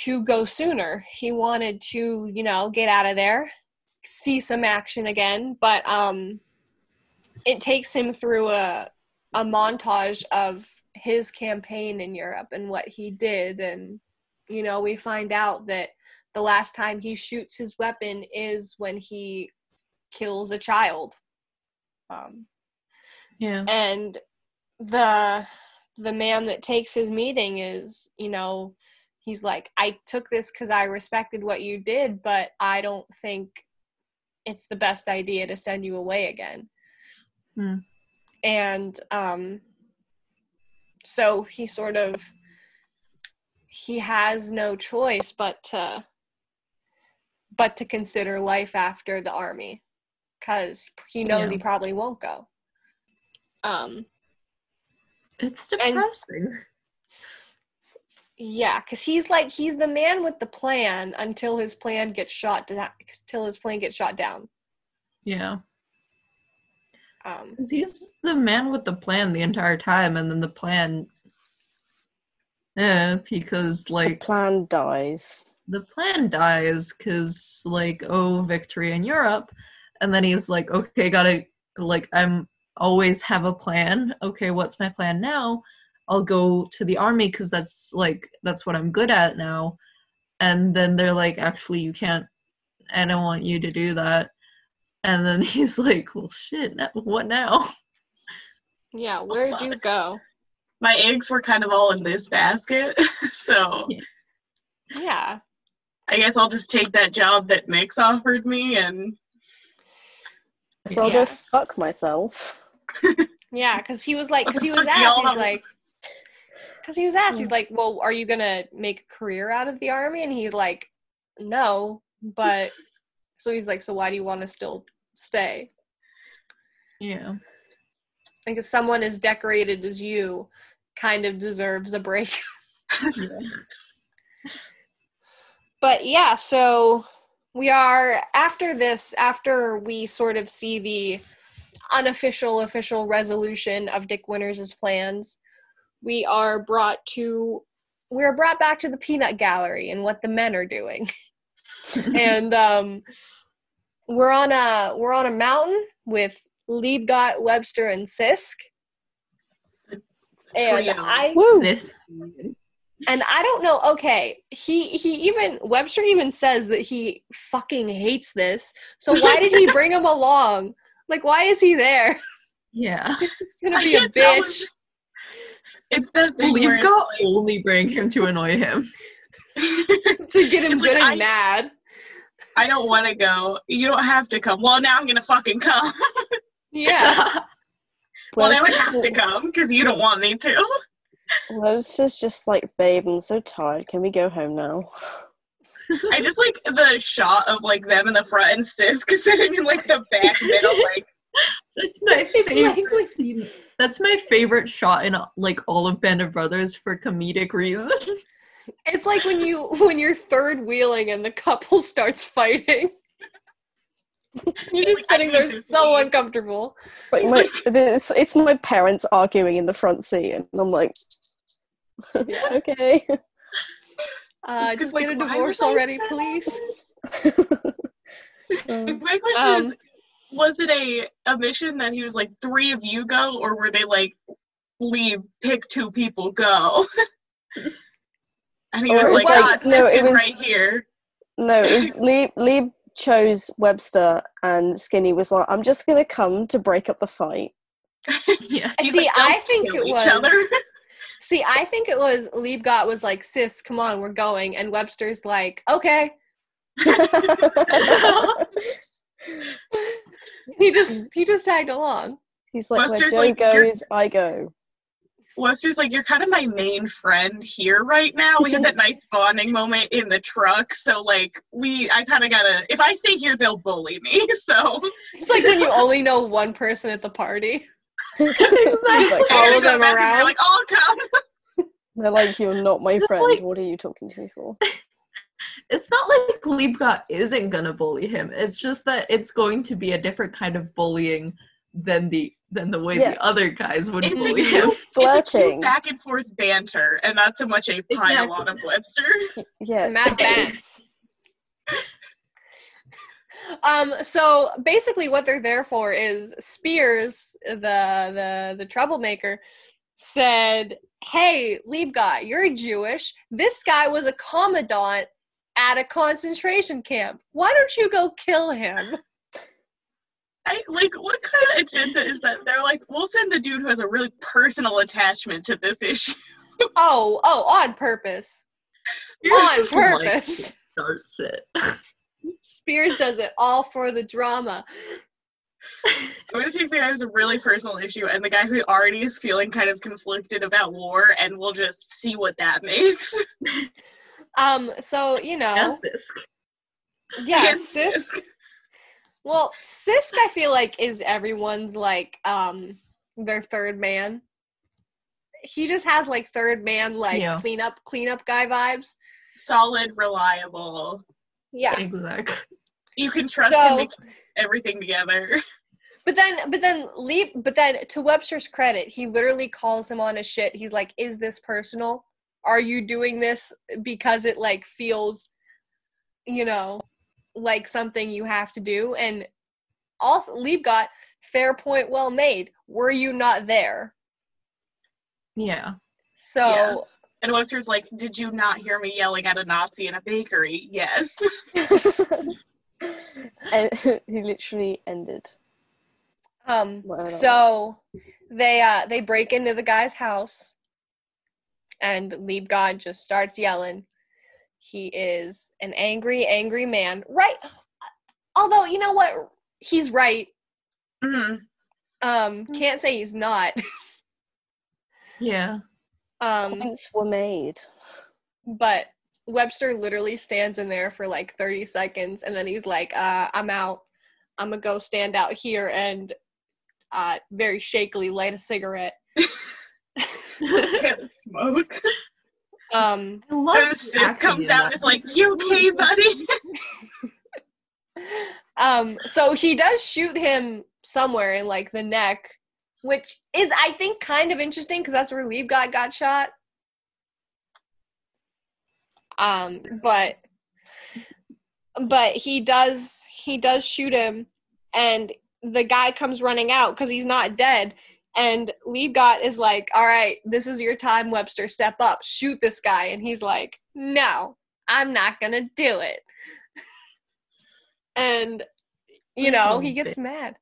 to go sooner. He wanted to you know get out of there see some action again but um it takes him through a a montage of his campaign in Europe and what he did. And you know we find out that the last time he shoots his weapon is when he kills a child. Um, yeah. and the the man that takes his meeting is you know he's like i took this because i respected what you did but i don't think it's the best idea to send you away again Hmm. and um so he sort of he has no choice but to but to consider life after the army because he knows Yeah. he probably won't go um It's And- depressing. Yeah, because he's like he's the man with the plan until his plan gets shot down. Until his plan gets shot down. yeah. Um, Because he's the man with the plan the entire time, and then the plan. Yeah, because The like plan dies. the plan dies because like oh victory in Europe, and then he's like okay gotta like I'm always have a plan. Okay, what's my plan now? I'll go to the army because that's like that's what I'm good at now. And then they're like actually you can't. I don't want you to do that. And then he's like, well shit, now, what now? yeah, where'd you go? My eggs were kind of all in this basket, so Yeah. Yeah, I guess I'll just take that job that Nick's offered me and So I'll Yeah. go fuck myself. Yeah, because he was like, because he was asked, he's like, because he was asked, he's like, well, are you gonna make a career out of the army? And he's like, no, but so he's like, so why do you want to still stay? Yeah. Like, if someone as decorated as you kind of deserves a break. yeah. but yeah, so we are after this, after we sort of see the unofficial official resolution of Dick Winters' plans, we are brought to we're brought back to the peanut gallery and what the men are doing. and um we're on a we're on a mountain with Liebgott, Webster, and Sisk. And I Woo! this and I don't know. Okay, he he even Webster even says that he fucking hates this. So why did he bring him along? Like, why is he there? yeah. He's gonna be a can't bitch. it's that thing Well, where you've got only bring him to annoy him. To get him It's like, good and I- mad. I don't want to go. You don't have to come. Well, now I'm gonna fucking come. Yeah. well, now I Webster's- have to come because you don't want me to. Webster's just like, babe, I'm so tired. Can we go home now? I just like the shot of like them in the front and Sisk sitting in like the back middle, like That's my favorite. That's my favorite shot in like all of Band of Brothers for comedic reasons. It's like when you when you're third wheeling and the couple starts fighting. You're just sitting there so uncomfortable. Like my, it's, it's my parents arguing in the front seat, and I'm like, okay. Uh, just like, get a divorce already, please. Um, my question Um, is was it a, a mission that he was like three of you go or were they like leave pick two people go and he Or was it like was ah, like- Sisk no, it is was- right here no, it was Lieb, Lieb chose Webster, and Skinny was like, I'm just gonna come to break up the fight. yeah. See, like, I think it each was. Other." See, I think it was Liebgott was like, "Sis, come on, we're going," and Webster's like, "Okay." He just he just tagged along. He's like, Webster's where Joe like, "You're- goes, I go. Webster's like, you're kind of my main friend here right now. We had that nice bonding moment in the truck, so like we, I kind of gotta. If I stay here, they'll bully me. So It's like when you only know one person at the party. He's Exactly. like, Follow They're them around. Like, I'll come. They're like, you're not my It's friend. like- what are you talking to me for? It's not like Liebgott isn't gonna bully him. It's just that it's going to be a different kind of bullying than the than the way Yeah. the other guys would It's bully cute- him. It's a cute Flirting. back and forth banter, and not so much a pile on of Webster. Yeah. Mad Bass. Um. So basically, what they're there for is Speirs, the the the troublemaker, said, "Hey, Liebgott, you're Jewish. This guy was a commandant at a concentration camp. Why don't you go kill him?" I like what kind of agenda is that? They're like, we'll send the dude who has a really personal attachment to this issue. Oh, oh, on purpose. on Just like purpose. Start shit. Speirs does it all for the drama. I'm gonna take the guy who's a really personal issue and the guy who already is feeling kind of conflicted about war, and we'll just see what that makes. Um, so you know, That's this. yeah, And Sis. Well, Sisk, I feel like is everyone's like um their third man. He just has like third man like Yeah. cleanup cleanup guy vibes. Solid, reliable. Yeah. Exactly. You can trust So- him to keep everything together. But then but then leap but then to Webster's credit, he literally calls him on his shit. He's like, Is this personal? Are you doing this because it like feels, you know, like something you have to do? And also Liebgott fair point well made. Were you not there? Yeah. So Yeah. And Webster's like, Did you not hear me yelling at a Nazi in a bakery? Yes. and he literally ended. um so they uh they break into the guy's house and Liebgott just starts yelling. He is an angry, angry man. Right although you know what? He's right. Mhm. Um can't say he's not. Yeah. um Points were made. but Webster literally stands in there for like 30 seconds and then he's like, uh, I'm out. I'm gonna go stand out here and uh, very shakily light a cigarette. Can't smoke. Um, I love And the comes out that. and is like, You okay, buddy? um, so he does shoot him somewhere in like the neck, which is I think kind of interesting because that's where Liebgott got shot. Um, but but he does he does shoot him, and the guy comes running out because he's not dead. And Liebgott is like, "All right, this is your time, Webster. Step up, shoot this guy." And he's like, "No, I'm not gonna do it." and you know, he gets mad.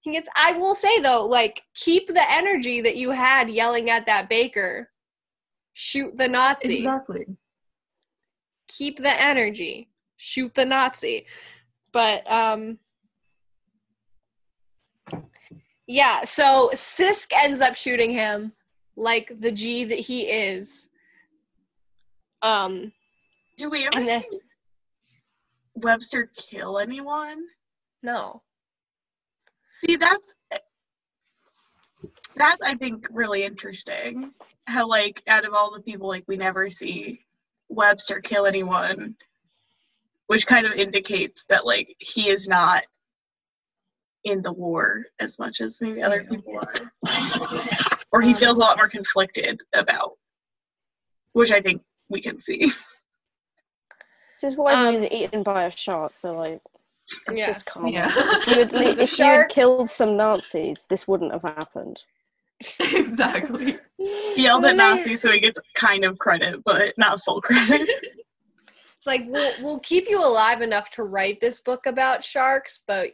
He gets. I will say though, like, keep the energy that you had yelling at that baker. Shoot the Nazi Exactly. Keep the energy shoot the nazi but um yeah so sisk ends up shooting him like the g that he is um Do we ever then- see Webster kill anyone? No. See, that's that's I think really interesting. How like out of all the people, like we never see Webster kill anyone, which kind of indicates that like he is not in the war as much as maybe other people are, or he feels a lot more conflicted about, which I think we can see. This is why Um, he was eaten by a shark. So like, it's Yeah. just common. Yeah. If you had, The if you had killed some Nazis, this wouldn't have happened. exactly. He yelled at Nazi, so he gets kind of credit, but not full credit. It's like we'll we'll keep you alive enough to write this book about sharks, but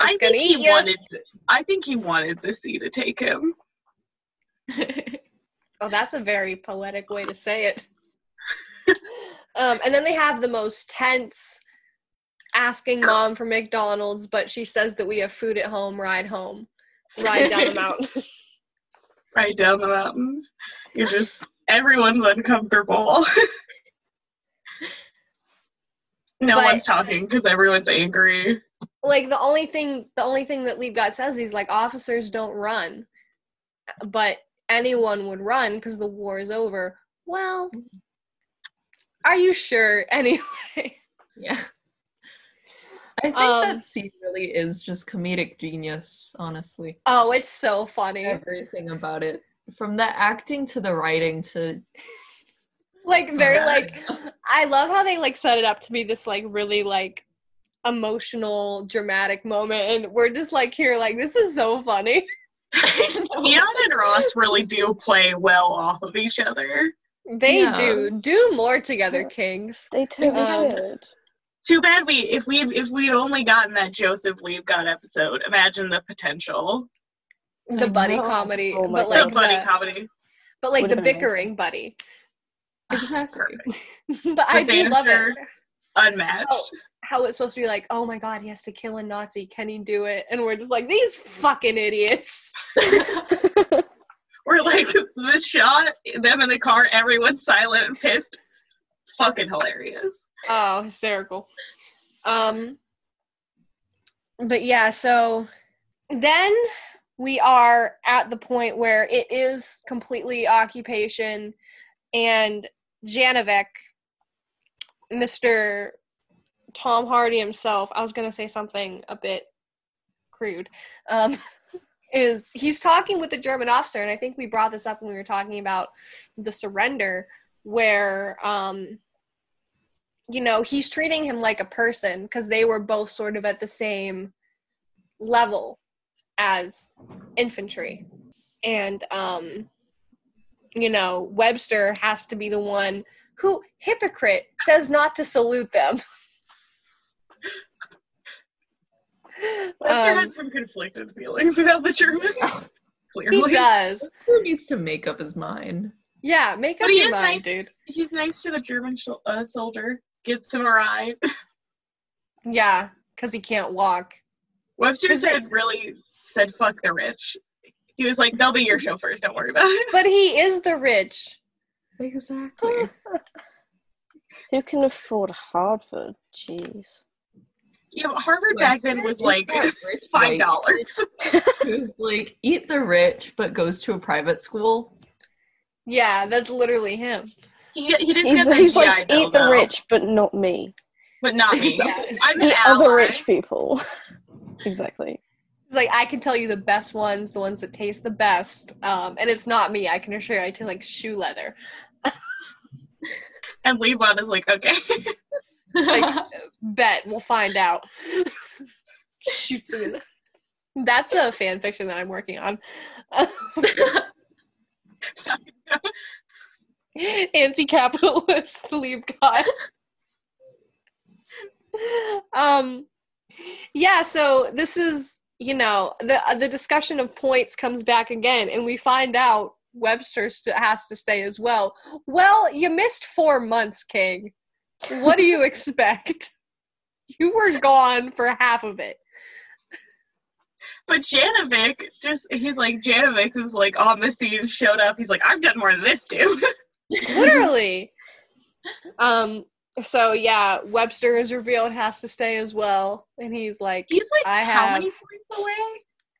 I think he ya. wanted. I think he wanted the sea to take him. oh, that's a very poetic way to say it. um, and then they have the most tense asking mom for McDonald's, but she says that we have food at home. Ride home, ride down the mountain. right down the mountain. You're just everyone's uncomfortable. no But- one's talking because everyone's angry. like the only thing the only thing that Liebgott says is like officers don't run, but anyone would run because the war is over. Well, are you sure? Anyway, yeah. I think Um, that scene really is just comedic genius, honestly. oh, it's so funny. Everything about it. From the acting to the writing to Like they're like, I love how they like set it up to be this like really like emotional, dramatic moment, and we're just like here, like this is so funny. Leon and Ross really do play well off of each other. They Yeah. do do more together, Kings. They totally Um, should. Too bad we if we if we'd only gotten that Joseph We've Got episode. Imagine the potential. The I buddy know. comedy, Oh my but the like buddy the, comedy. but like the Would've been bickering buddy. exactly. but I do love it. Unmatched. Oh. How it's supposed to be like, oh my god, he has to kill a Nazi. Can he do it? And we're just like, these fucking idiots. We're like this shot, them in the car, everyone's silent and pissed. Fucking hilarious. Oh, hysterical. Um but yeah, so then we are at the point where it is completely occupation and Janovec, Mr. Tom Hardy himself, I was gonna say something a bit crude. Um is he's talking with the German officer, and I think we brought this up when we were talking about the surrender, where um you know, he's treating him like a person because they were both sort of at the same level as infantry. And, um, you know, Webster has to be the one who, hypocrite, says not to salute them. Webster Um, has some conflicted feelings about the Germans. he Clearly. does. Who needs to make up his mind? Yeah, make But up he your is mind, nice. dude. He's nice to the German sh- uh, soldier. Gives him a ride. Yeah, because he can't walk. Webster 'Cause they- said really said fuck the rich. He was like, they'll be your chauffeurs, don't worry about it. But he is the rich. Exactly. Who can afford Harvard? Jeez. Yeah, but Harvard back then was like five dollars. Who's like eat the rich but goes to a private school. Yeah, that's literally him. He, he didn't He's, get the he's GI like, Bill, eat the though, rich, but not me. but not me. Exactly. I'm an Eat ally. other rich people. exactly. It's like I can tell you the best ones, the ones that taste the best, um, and it's not me. I can assure you, I taste like shoe leather. And Levon is like, okay. Like, bet we'll find out. Shoots him. In the- That's a fan fiction that I'm working on. Anti-capitalist leave God. um, yeah. So this is you know the the discussion of points comes back again, and we find out Webster st- has to stay as well. Well, you missed four months, King. What do you expect? You were gone for half of it. But Janovec just he's like Janovec is like on the scene, showed up, he's like, I've done more than this dude. Literally. Um so yeah, Webster is revealed has to stay as well, and he's like, He's like I how many points away?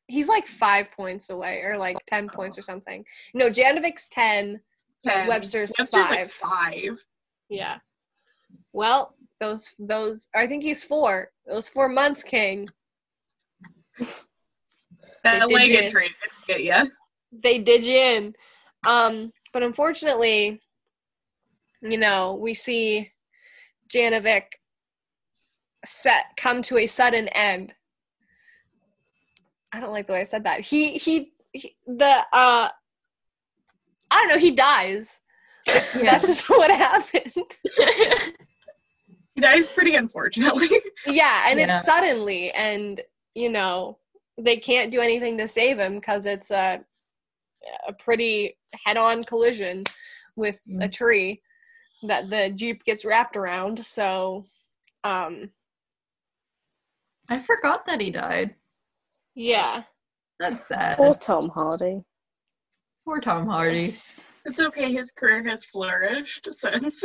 he's like five points away, or like ten points or something. No, Janovec's ten, Webster's, Webster's five. like five. Yeah. Well, those those I think he's four. Those four months, King. That did leg you- injury didn't get ya. They did you in. Um, but unfortunately, you know, we see Janovec set come to a sudden end. I don't like the way I said that. He he, he the uh I don't know, he dies. Yeah. That's just what happened. He dies pretty unfortunately. Yeah, and Yeah. it's suddenly, and you know they can't do anything to save him because it's a a pretty head-on collision with a Mm. tree that the jeep gets wrapped around. So, um, I forgot that he died. yeah, That's sad. Poor Tom Hardy. Poor Tom Hardy. it's okay, his career has flourished since.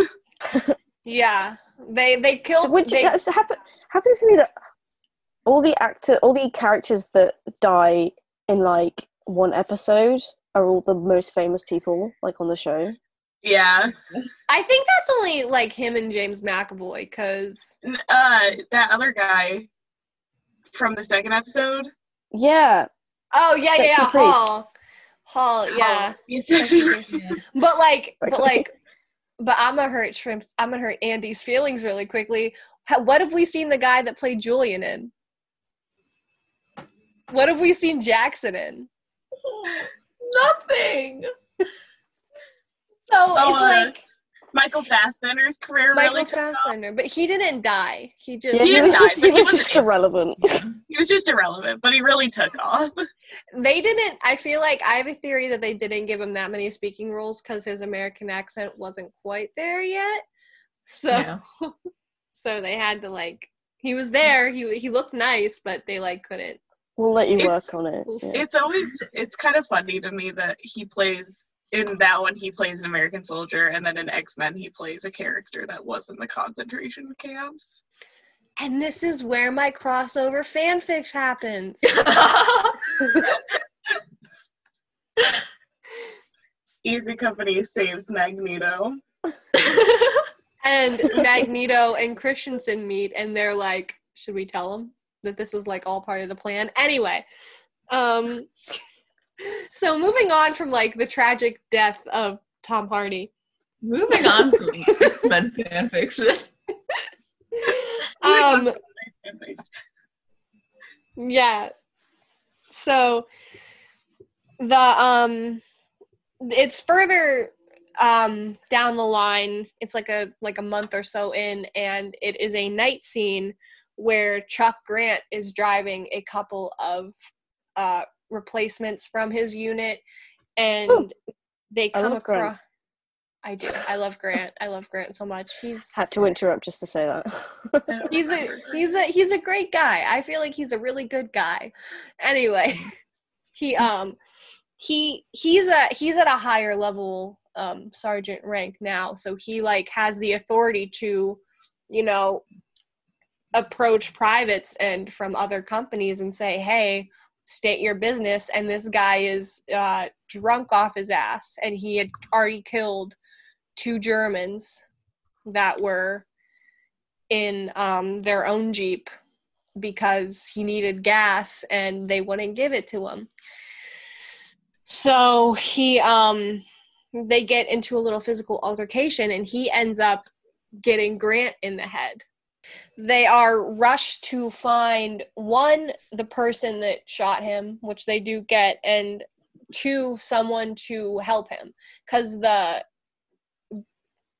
yeah, they they So killed. which they, that's happen, happens to me that all the actor, all the characters that die in like one episode are all the most famous people like on the show. Yeah. I think that's only like him and James McAvoy because Uh that other guy from the second episode. Yeah, oh yeah yeah Sexy yeah priest. Hall Hall yeah. He's sexy. But like, but like, but I'm gonna hurt Shrimp. I'm gonna hurt Andy's feelings really quickly. What have we seen the guy that played Julian in? What have we seen Jackson in? Nothing. So Oh, it's uh, like Michael Fassbender's career Michael really took off. Fassbender, but he didn't die. He just yeah, He he, didn't was die, just, he he was just irrelevant. He was just irrelevant, but he really took off. they didn't. I feel like I have a theory that they didn't give him that many speaking roles because his American accent wasn't quite there yet. So Yeah. so they had to like. He was there. He he looked nice, but they like couldn't. We'll let you It's- work on it. yeah. It's always it's kind of funny to me that he plays in that one he plays an American soldier and then in X-Men he plays a character that was in the concentration camps. And this is where my crossover fanfic happens. Easy Company saves Magneto. and Magneto and Christensen meet, and they're like, "Should we tell them that this is like all part of the plan?" Anyway, um, so moving on from like the tragic death of Tom Hardy, Moving on from X-Men fanfiction. um, yeah. So the um, it's further um down the line it's like a like a month or so in and it is a night scene where chuck grant is driving a couple of uh replacements from his unit and Ooh, they I come love Grant. across i do. I love grant. I love grant so much. He's Had to interrupt just to say that. he's a he's a he's a great guy. I feel like he's a really good guy. Anyway he um he he's a he's at a higher level um sergeant rank now. So he like has the authority to you know approach privates and from other companies and say hey state your business and this guy is uh drunk off his ass and he had already killed two germans that were in um their own jeep because he needed gas and they wouldn't give it to him. So he um they get into a little physical altercation and he ends up getting grant in the head they are rushed to find one the person that shot him which they do get and two someone to help him. Because the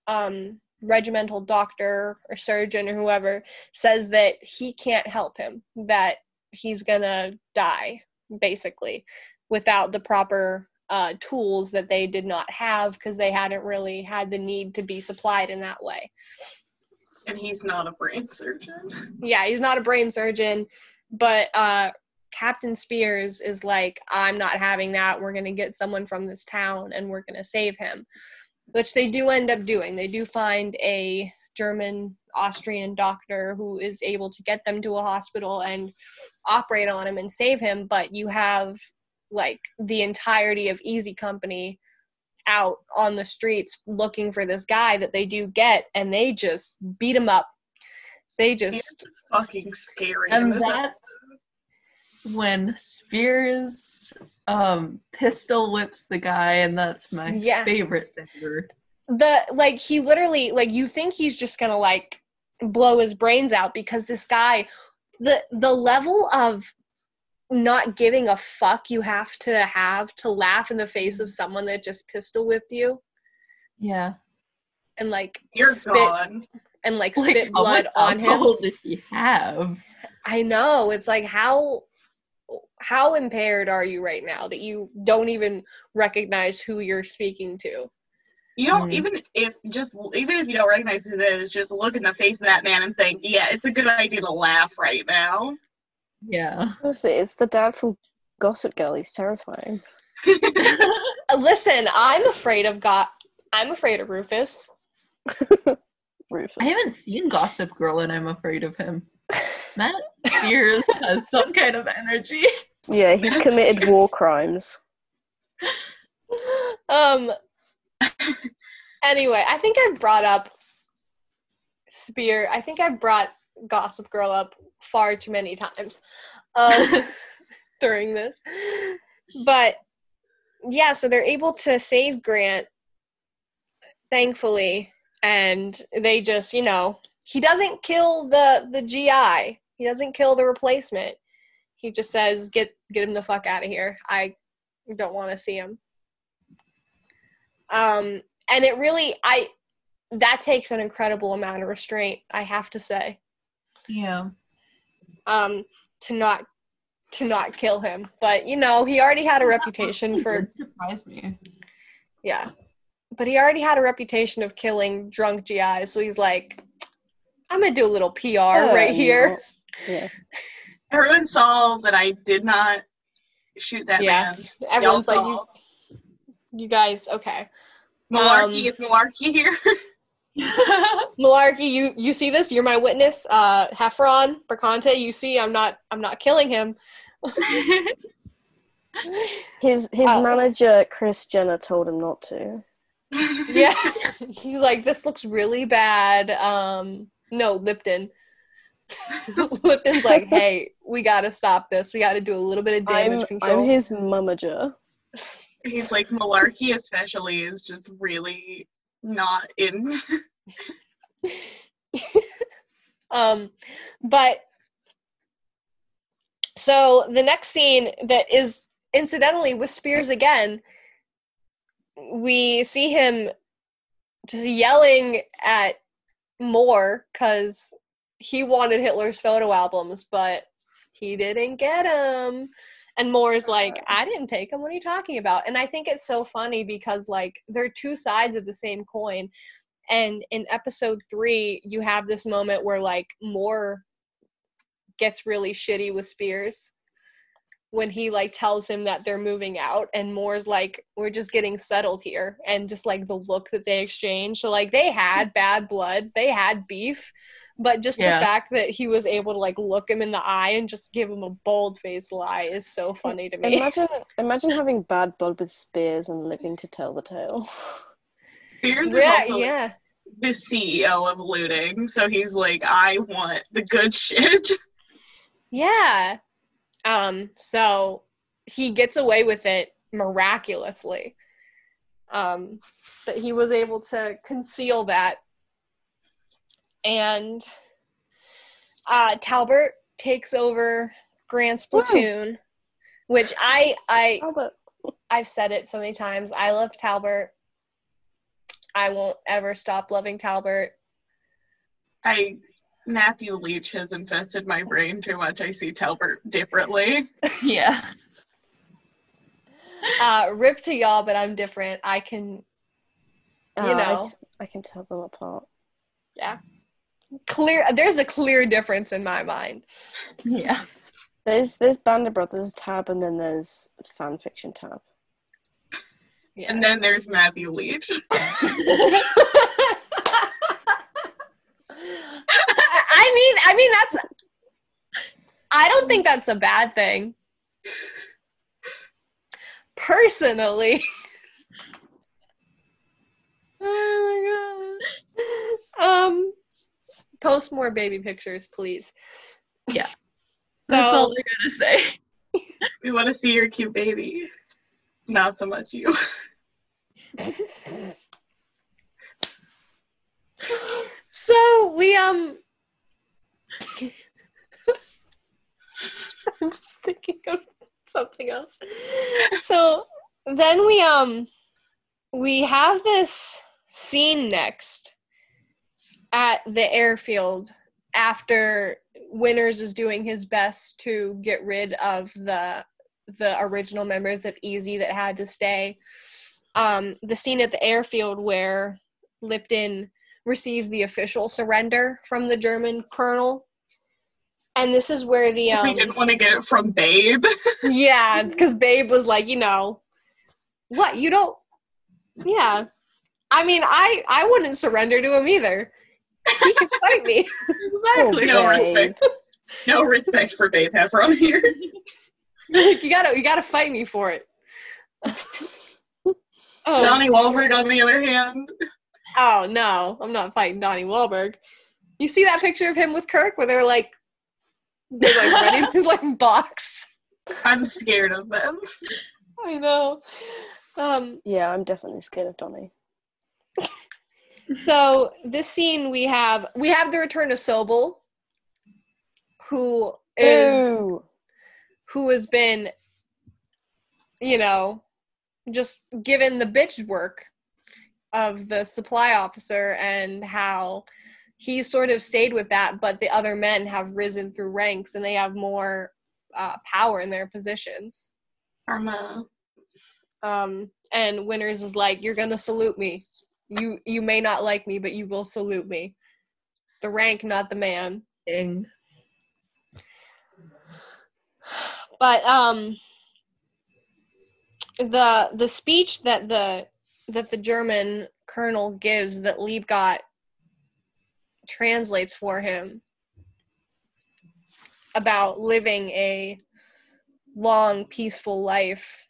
um regimental doctor or surgeon or whoever says that he can't help him that he's gonna die basically without the proper uh, tools that they did not have because they hadn't really had the need to be supplied in that way and he's not a brain surgeon. yeah he's not a brain surgeon but uh captain Speirs is like i'm not having that we're going to get someone from this town and we're going to save him which they do end up doing they do find a German Austrian doctor who is able to get them to a hospital and operate on him and save him, but you have like the entirety of Easy Company out on the streets looking for this guy that they do get and they just beat him up. They just fucking scary. And that's when Speirs um pistol whips the guy, and that's my Yeah. favorite thing. ever. the like he literally like you think he's just gonna like blow his brains out because this guy the the level of not giving a fuck you have to have to laugh in the face of someone that just pistol whipped you Yeah. and like You're spit gone. and like Like, spit how blood much on him alcohol did he have? i know it's like how how impaired are you right now that you don't even recognize who you're speaking to You don't Mhm. even if just even if you don't recognize who that is, just look in the face of that man and think, yeah, it's a good idea to laugh right now. Yeah. Honestly, it's the dad from Gossip Girl. He's terrifying. Listen i'm afraid of god i'm afraid of rufus Rufus. I haven't seen Gossip Girl, and I'm afraid of him. Matt Spears has some kind of energy. Yeah, he's committed war crimes. um anyway i think i brought up spear i think i brought gossip girl up far too many times um during this. But yeah so they're able to save grant thankfully and they just you know he doesn't kill the the gi he doesn't kill the replacement. He just says get get him the fuck out of here. I don't want to see him. Um and it really i that takes an incredible amount of restraint i have to say Yeah. um to not to not kill him but you know he already had a reputation for It surprised me. yeah but he already had a reputation of killing drunk gis so he's like i'm gonna do a little pr right here Yeah. Everyone saw that I did not shoot that Yeah. man. everyone's Y'all like you, saw. you guys okay Malarkey um, is malarkey here. malarkey you you see this? You're my witness. Uh heffron Perconte, you see i'm not i'm not killing him. His his Oh. manager Kris Jenner told him not to. yeah. He's like this looks really bad. Um no lipton. Lipton's like hey we gotta stop this. We gotta do a little bit of damage I'm control. I'm his mummager. He's like malarkey, especially, is just really not in. um but so the next scene that is incidentally with Speirs again we see him just yelling at Moore because he wanted Hitler's photo albums, but he didn't get them. And more is like, I didn't take them. What are you talking about? And I think it's so funny because, like, they're two sides of the same coin. And in episode three, you have this moment where, like, Moore gets really shitty with Speirs when he like tells him that they're moving out and Moore's like we're just getting settled here and just like the look that they exchange so like they had bad blood they had beef but just Yeah. the fact that he was able to like look him in the eye and just give him a bold faced lie is so funny to me Imagine imagine having bad blood with Speirs and living to tell the tale. Speirs is yeah also yeah the CEO of looting, so he's like, I want the good shit. yeah um so he gets away with it miraculously um but he was able to conceal that and uh talbert takes over grant's Woo. platoon which i i Albert. i've said it so many times i love talbert i won't ever stop loving talbert I Matthew Leitch has infested my brain too much. I see Talbert differently. Yeah. uh rip to y'all but i'm different i can You I know. t- I can tell them apart. yeah clear there's a clear difference in my mind Yeah. There's there's Band of Brothers tab and then there's fan fiction tab. yeah And then there's Matthew Leitch. I mean, I mean that's. I don't think that's a bad thing. Personally. oh my god. Um, post more baby pictures, please. Yeah. That's all So I gotta say. we want to see your cute baby. Not so much you. so we um. I'm just thinking of something else. So then we um we have this scene next at the airfield after Winters is doing his best to get rid of the the original members of Easy that had to stay. Um, the scene at the airfield where Lipton receives the official surrender from the German colonel. And this is where the we um, didn't want to get it from Babe. yeah, because Babe was like, you know, what you don't. Yeah, I mean, I I wouldn't surrender to him either. He can fight me. exactly. No Babe. respect. No respect for Babe Heffron here. You gotta you gotta fight me for it. oh, Donnie Wahlberg, on the other hand, oh no, I'm not fighting Donnie Wahlberg. You see that picture of him with Kirk where they're like they're like ready to like box. I'm scared of them. I know. Um, Yeah, I'm definitely scared of Donnie. So this scene we have we have the return of Sobel, who is Ooh. who has been, you know, just given the bitch work of the supply officer and how he sort of stayed with that, but the other men have risen through ranks and they have more uh, power in their positions. Karma. Um, and Winters is like, "You're gonna salute me. You you may not like me, but you will salute me. The rank, not the man." Ding. but um the the speech that the that the german colonel gives that liebgott translates for him about living a long peaceful life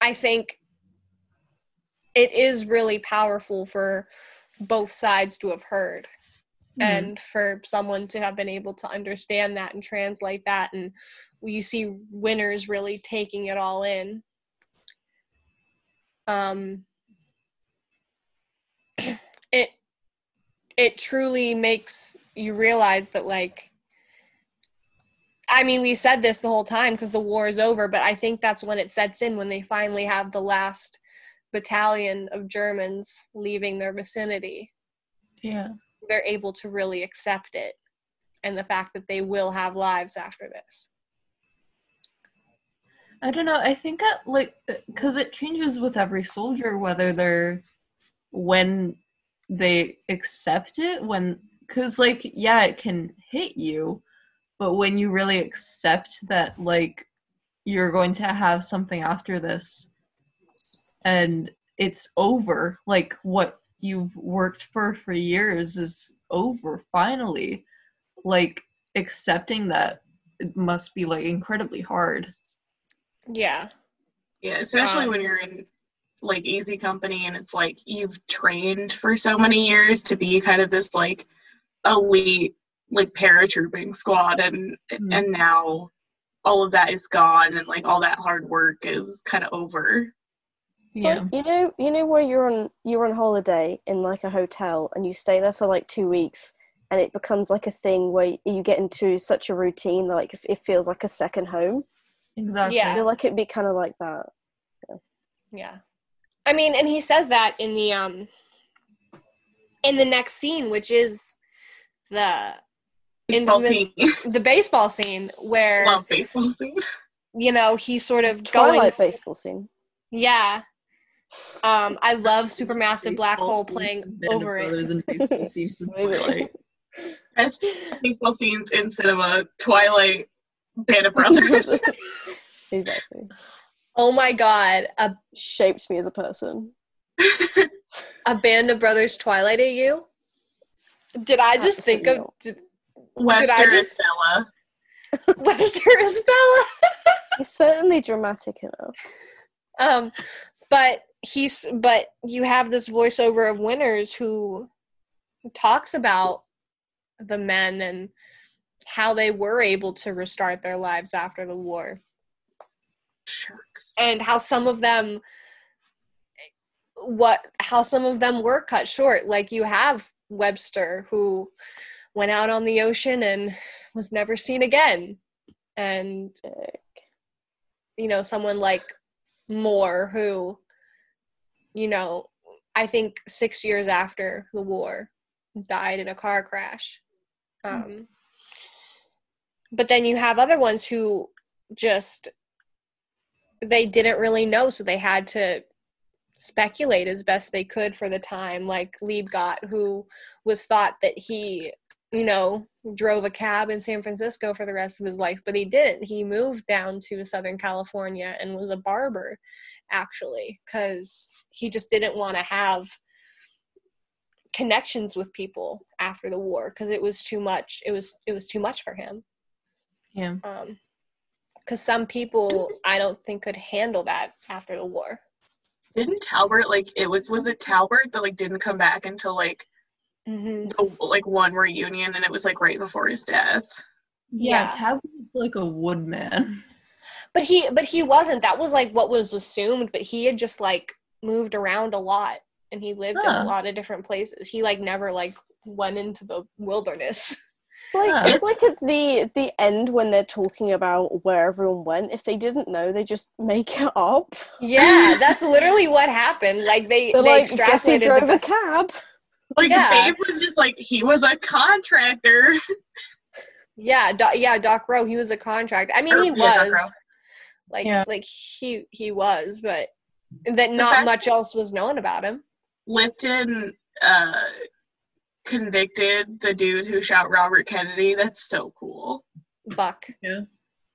i think it is really powerful for both sides to have heard Mhm. and for someone to have been able to understand that and translate that and you see Winters really taking it all in um it it truly makes you realize that like I mean, we said this the whole time because the war is over, but I think that's when it sets in when they finally have the last battalion of Germans leaving their vicinity Yeah. they're able to really accept it and the fact that they will have lives after this. I don't know. I think that like because it changes with every soldier whether they're when they accept it when because like yeah it can hit you but when you really accept that like you're going to have something after this and it's over like what you've worked for for years is over finally like accepting that it must be like incredibly hard Yeah. Yeah, especially Um, when you're in like easy company and it's like you've trained for so many years to be kind of this like elite like paratrooping squad and Mhm. and now all of that is gone and like all that hard work is kind of over. It's yeah like, you know, you know where you're on you're on holiday in like a hotel and you stay there for like two weeks and it becomes like a thing where you get into such a routine that like it feels like a second home. exactly Yeah. I feel like it'd be kind of like that. Yeah. I mean, and he says that in the um in the next scene, which is the Baseball the, scene. the baseball scene where Love baseball scene. you know he's sort of going Twilight baseball scene. yeah um i love supermassive black hole playing Band of over it Brothers and baseball scenes in Twilight. Best baseball scenes in cinema. Twilight. Band of Brothers. exactly. oh my god a, Shaped me as a person. a band of brothers twilight at you Did I just think of Absolutely did, Webster and just- Bella. Webster is Bella? He's certainly dramatic enough. um, but he's but you have this voiceover of Winters who talks about the men and how they were able to restart their lives after the war. Sharks. and how some of them what how some of them were cut short like you have webster who went out on the ocean and was never seen again and you know someone like moore who you know i think six years after the war died in a car crash. Um, but then you have other ones who just they didn't really know so they had to speculate as best they could for the time. Like liebgott who was thought that he you know drove a cab in san francisco for the rest of his life but he didn't. He moved down to southern california and was a barber actually because he just didn't want to have connections with people after the war because it was too much it was it was too much for him Yeah. um because some people i don't think could handle that after the war Didn't Talbert like it was was it Talbert that like didn't come back until like mm-hmm. the like one reunion and it was like right before his death. Yeah, Yeah. Tab was like a woodman. but he but he wasn't that was like what was assumed but he had just like moved around a lot and he lived in a lot of different places he like never like went into the wilderness It's like Huh. it's like at the the end when they're talking about where everyone went. If they didn't know, they just make it up. yeah that's literally what happened like they They're they like, guess he extrapolated drove the a cab. Like Yeah. Babe was just like he was a contractor. Yeah, Do- yeah, Doc Roe. He was a contractor. I mean, Or, he yeah, was like Yeah. like he he was, but that not much else was known about him. Lipton uh convicted the dude who shot Robert Kennedy. That's so cool. Buck. Yeah.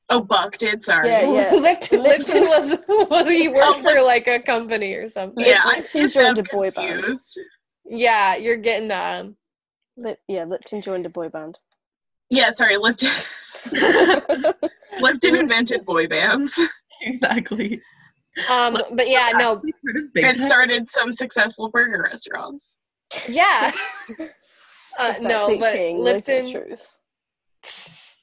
Oh, Buck did. Sorry. Yeah, yeah. Lipton, Lipton- Lipton was, was he worked Oh, for like a company or something. Yeah, I Lipton get joined them a boy band. Yeah, you're getting um. Lip, yeah, Lipton joined a boy band. Yeah, sorry, Lipton. Lipton invented boy bands exactly. Um, but yeah, no, Have you heard of Big and Time? started some successful burger restaurants. yeah, uh, no, but king, look at Lipton. truth.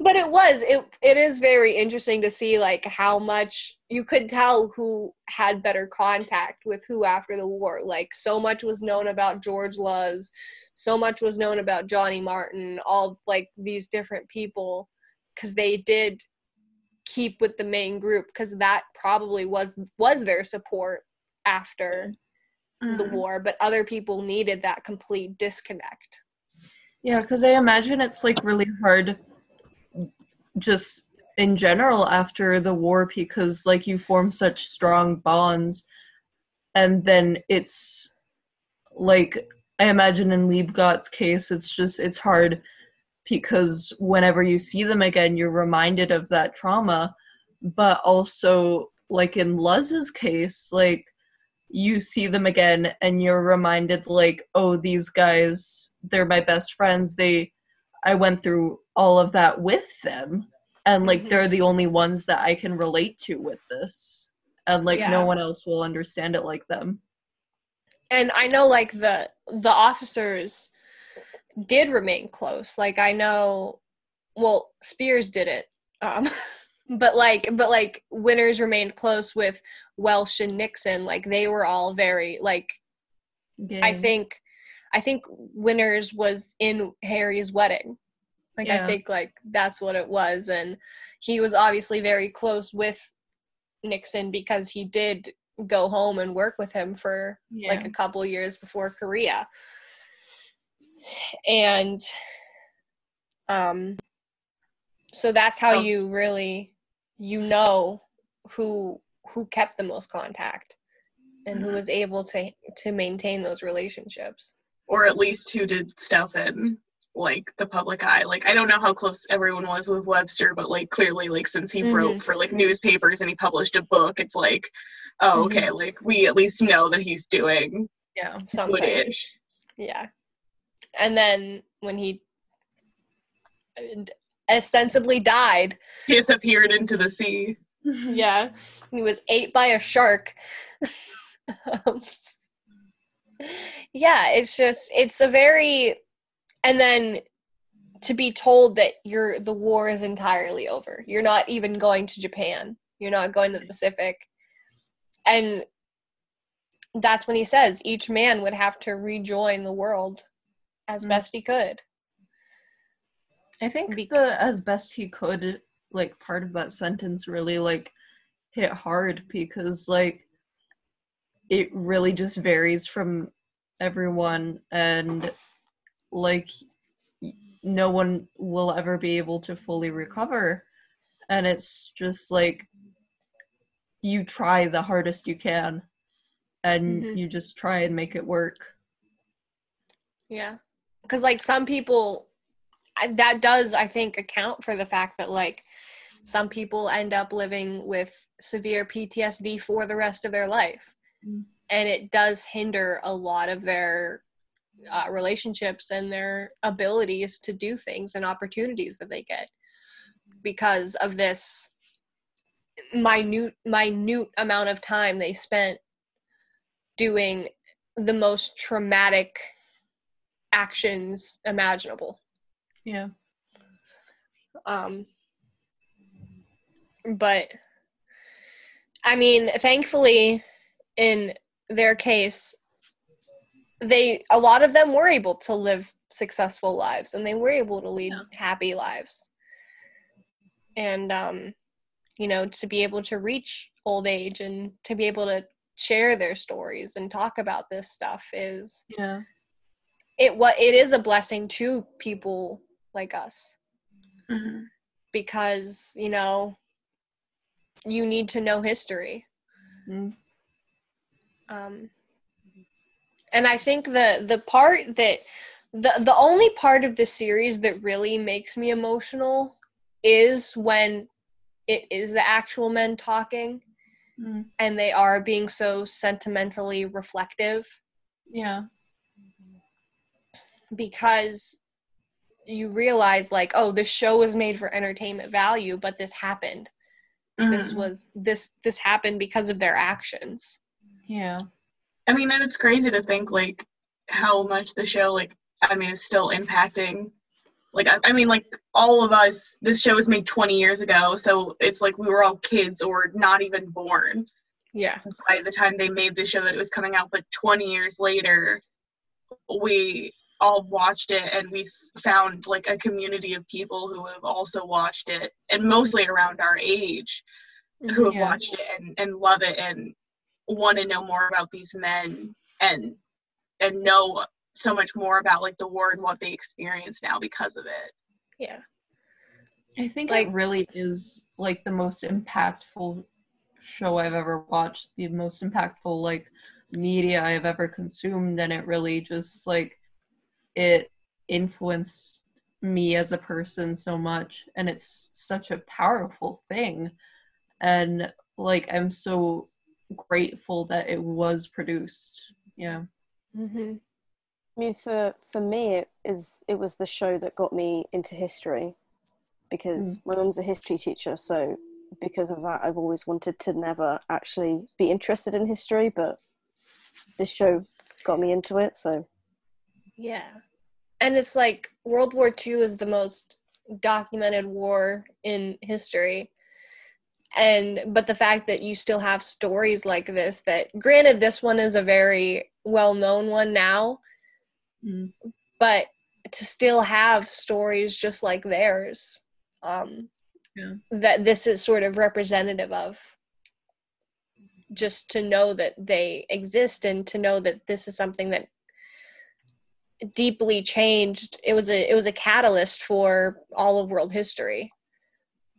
but it was it it is very interesting to see like how much you could tell who had better contact with who after the war like so much was known about george luz so much was known about johnny martin all like these different people because they did keep with the main group because that probably was was their support after the Mm. war but other people needed that complete disconnect Yeah, because I imagine it's like really hard just in general after the war because like you form such strong bonds and then it's like I imagine in Liebgott's case it's just it's hard because whenever you see them again you're reminded of that trauma. But also like in Luz's case like you see them again and you're reminded like oh these guys they're my best friends. They i went through all of that with them. And like Mhm. they're the only ones that i can relate to with this. And like Yeah. no one else will understand it like them. And I know like the the officers did remain close. Like I know, well, Speirs didn't, um, but like but like Winters remained close with Welsh and Nixon. Like they were all very like I think I think Winters was in Harry's wedding. Like I think like that's what it was, and he was obviously very close with Nixon because he did go home and work with him for yeah. like a couple years before Korea. And um so that's how Oh. you really you know who who kept the most contact and who Mhm. was able to to maintain those relationships. Or at least who did stuff in like the public eye. Like I don't know how close everyone was with Webster, but like clearly like since he Mhm. wrote for like newspapers and he published a book, it's like, oh Mhm. okay, like we at least know that he's doing yeah Something. good-ish. Yeah. And then when he ostensibly died. Disappeared into the sea. yeah. He was ate by a shark. Um, yeah it's just it's a very and then to be told that you're the war is entirely over. You're not even going to japan. You're not going to the pacific. And that's when he says each man would have to rejoin the world as Mm. best he could I think Bec- the as best he could, like part of that sentence really like hit hard because like it really just varies from everyone and like no one will ever be able to fully recover and it's just like you try the hardest you can and Mhm. you just try and make it work Yeah. Because, like, some people, I- that does, I think, account for the fact that, like, some people end up living with severe PTSD for the rest of their life. Mm. And it does hinder a lot of their uh, relationships and their abilities to do things and opportunities that they get because of this minute minute amount of time they spent doing the most traumatic actions imaginable. Yeah. Um but i mean thankfully in their case they a lot of them were able to live successful lives and they were able to lead Yeah. happy lives. And um you know to be able to reach old age and to be able to share their stories and talk about this stuff is yeah it what it is a blessing to people like us. Because you know you need to know history. Mm. um and i think the the part that the the only part of the series that really makes me emotional is when it is the actual men talking Mm. and they are being so sentimentally reflective. Yeah because you realize like oh this show was made for entertainment value but this happened this Mhm. was this this happened because of their actions yeah I mean, and it's crazy to think like how much the show, like, I mean, is still impacting. Like, I, I mean, like all of us. This show was made 20 years ago, so it's like we were all kids or not even born yeah by the time they made the show that it was coming out. But 20 years later, we all watched it, and we found like a community of people who have also watched it, and mostly around our age who have Yeah. watched it and, and love it and want to know more about these men and and know so much more about like the war and what they experience now because of it. yeah I think Like- it really is like the most impactful show I've ever watched, the most impactful like media I've ever consumed, and it really just like it influenced me as a person so much, and it's such a powerful thing, and like I'm so grateful that it was produced. Yeah, mm-hmm. I mean, for for me, it is it was the show that got me into history because my mum's a history teacher. So because of that, I've always wanted to never actually be interested in history, but this show got me into it. So yeah and it's like world war ii is the most documented war in history and but the fact that you still have stories like this that granted this one is a very well known one now Mm. but to still have stories just like theirs um Yeah. that this is sort of representative of just to know that they exist and to know that this is something that deeply changed it was a it was a catalyst for all of world history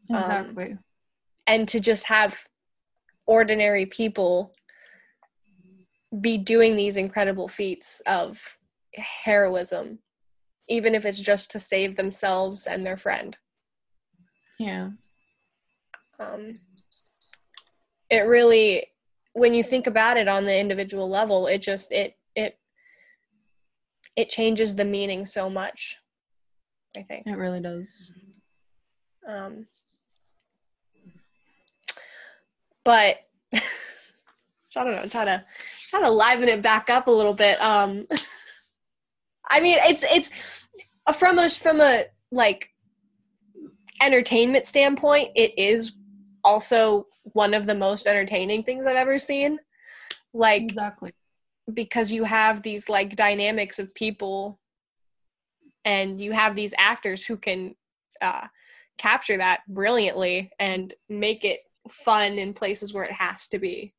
Um, exactly. and to just have ordinary people be doing these incredible feats of heroism even if it's just to save themselves and their friend yeah. um, it really when you think about it on the individual level it just it it changes the meaning so much. I think. It really does. Um, but I don't know, try to try to liven it back up a little bit. Um, I mean, it's it's from a from a like entertainment standpoint, it is also one of the most entertaining things I've ever seen. Like Exactly. Because you have these like dynamics of people and you have these actors who can uh, capture that brilliantly and make it fun in places where it has to be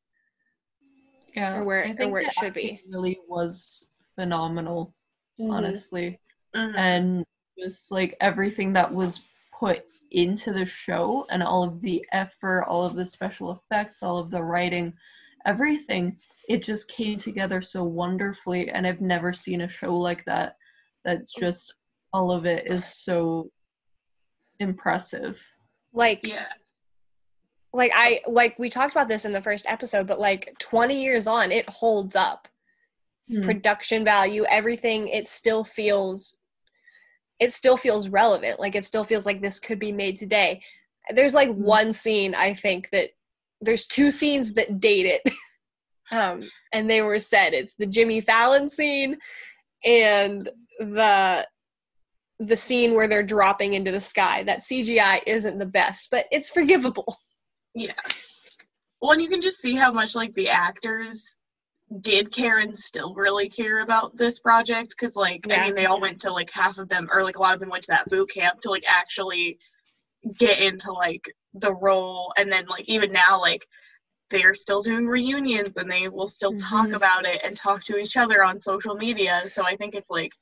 Yeah. or where or where it should be Really was phenomenal, Mm-hmm. honestly. Mhm. and just like everything that was put into the show and all of the effort, all of the special effects, all of the writing, everything, it just came together so wonderfully. And I've never seen a show like that. That's just all of it is so impressive. like Yeah. like I like we talked about this in the first episode but like 20 years on it holds up Hmm. production value everything it still feels it still feels relevant like it still feels like this could be made today there's like Mhm. one scene i think that there's two scenes that date it um and they were said it's the jimmy fallon scene and the the scene where they're dropping into the sky that cgi isn't the best but it's forgivable Yeah. Well, and you can just see how much like the actors did care and still really care about this project because like Yeah. I mean they all went to like half of them or like a lot of them went to that boot camp to like actually get into like the role and then like even now like they're still doing reunions and they will still talk Mhm. about it and talk to each other on social media so I think it's like,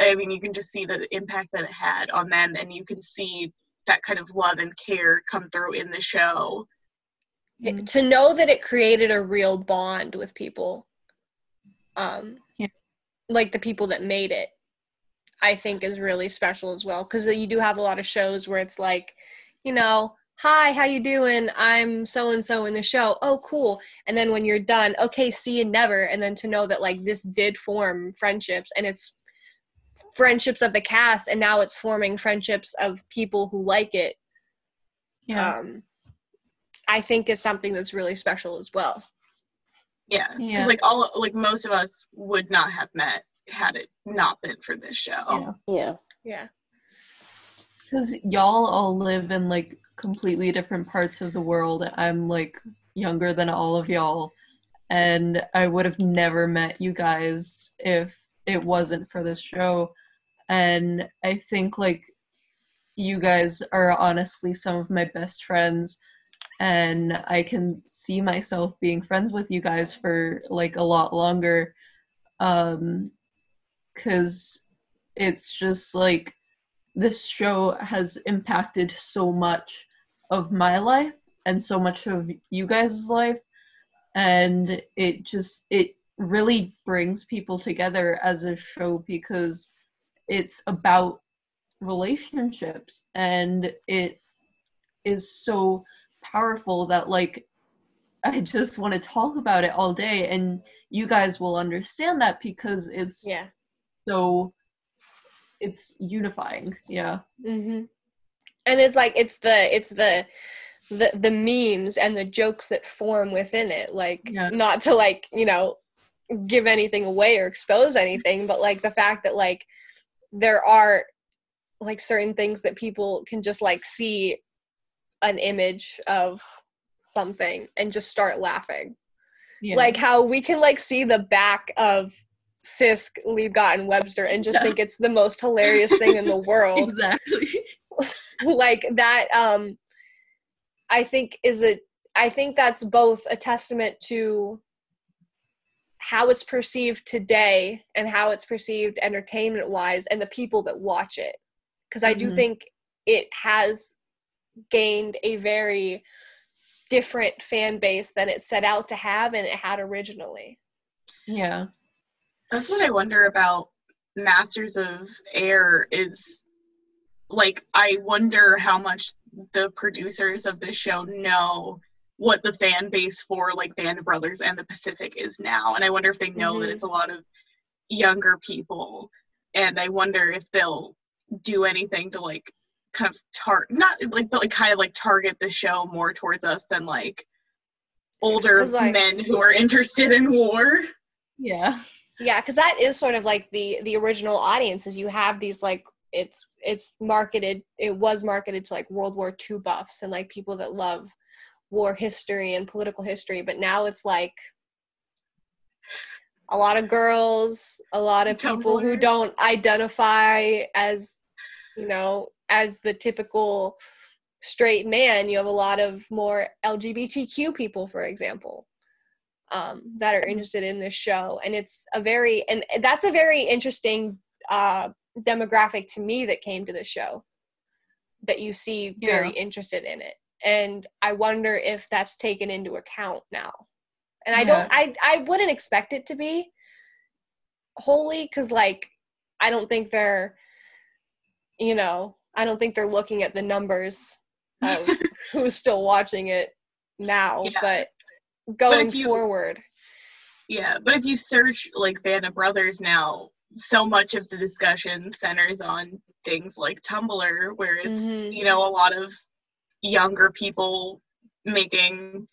I mean you can just see the impact that it had on them and you can see that kind of love and care come through in the show it- Mhm. to know that it created a real bond with people um Yeah. like the people that made it i think is really special as well because you do have a lot of shows where it's like you know hi how you doing i'm so and so in the show oh cool and then when you're done okay see you never and then to know that like this did form friendships and it's friendships of the cast and now it's forming friendships of people who like it Yeah. um i think is something that's really special as well Yeah, because Yeah. like all like most of us would not have met had it not been for this show. Yeah. Yeah. yeah Because y'all all live in like completely different parts of the world. I'm like younger than all of y'all. And I would have never met you guys if it wasn't for this show. And I think like you guys are honestly some of my best friends. And I can see myself being friends with you guys for like a lot longer. Um, because it's just like this show has impacted so much of my life and so much of you guys' life. And it just it really brings people together as a show because it's about relationships and it is so powerful that like I just want to talk about it all day and you guys will understand that because it's yeah. so it's unifying. Yeah. Hmm and it's like it's the it's the the the memes and the jokes that form within it like Yeah. not to like you know give anything away or expose anything but like the fact that like there are like certain things that people can just like see an image of something and just start laughing yeah like how we can like see the back of Sisk, Liebgott, and Webster and just Yeah. think it's the most hilarious thing in the world. exactly like that um I think is a I think that's both a testament to how it's perceived today and how it's perceived entertainment wise and the people that watch it. Because I do Mhm. think it has gained a very different fan base than it set out to have and it had originally. yeah That's what I wonder about Masters of Air is like I wonder how much the producers of this show know what the fan base for like Band of Brothers and the Pacific is now. And I wonder if they know that Mhm. it's a lot of younger people and i wonder if they'll do anything to like kind of tar not like but like kind of like target the show more towards us than like older like- men who are interested in war Yeah. Yeah, because that is sort of like the the original audience. Is you have these like it's it's marketed. It was marketed to like World War II buffs and like people that love war history and political history. But now it's like a lot of girls, a lot of people who don't identify as you know as the typical straight man. You have a lot of more LGBTQ people, for example um, that are interested in this show and it's a very and that's a very interesting uh, demographic to me that came to the show that you see very Yeah. interested in it and i wonder if that's taken into account now and i don't i i wouldn't expect it to be wholly because like i don't think they're you know i don't think they're looking at the numbers of who's still watching it now Yeah. but going if you- forward Yeah, but if you search like Band of Brothers now, so much of the discussion centers on things like Tumblr, where it's Mhm. you know a lot of younger people making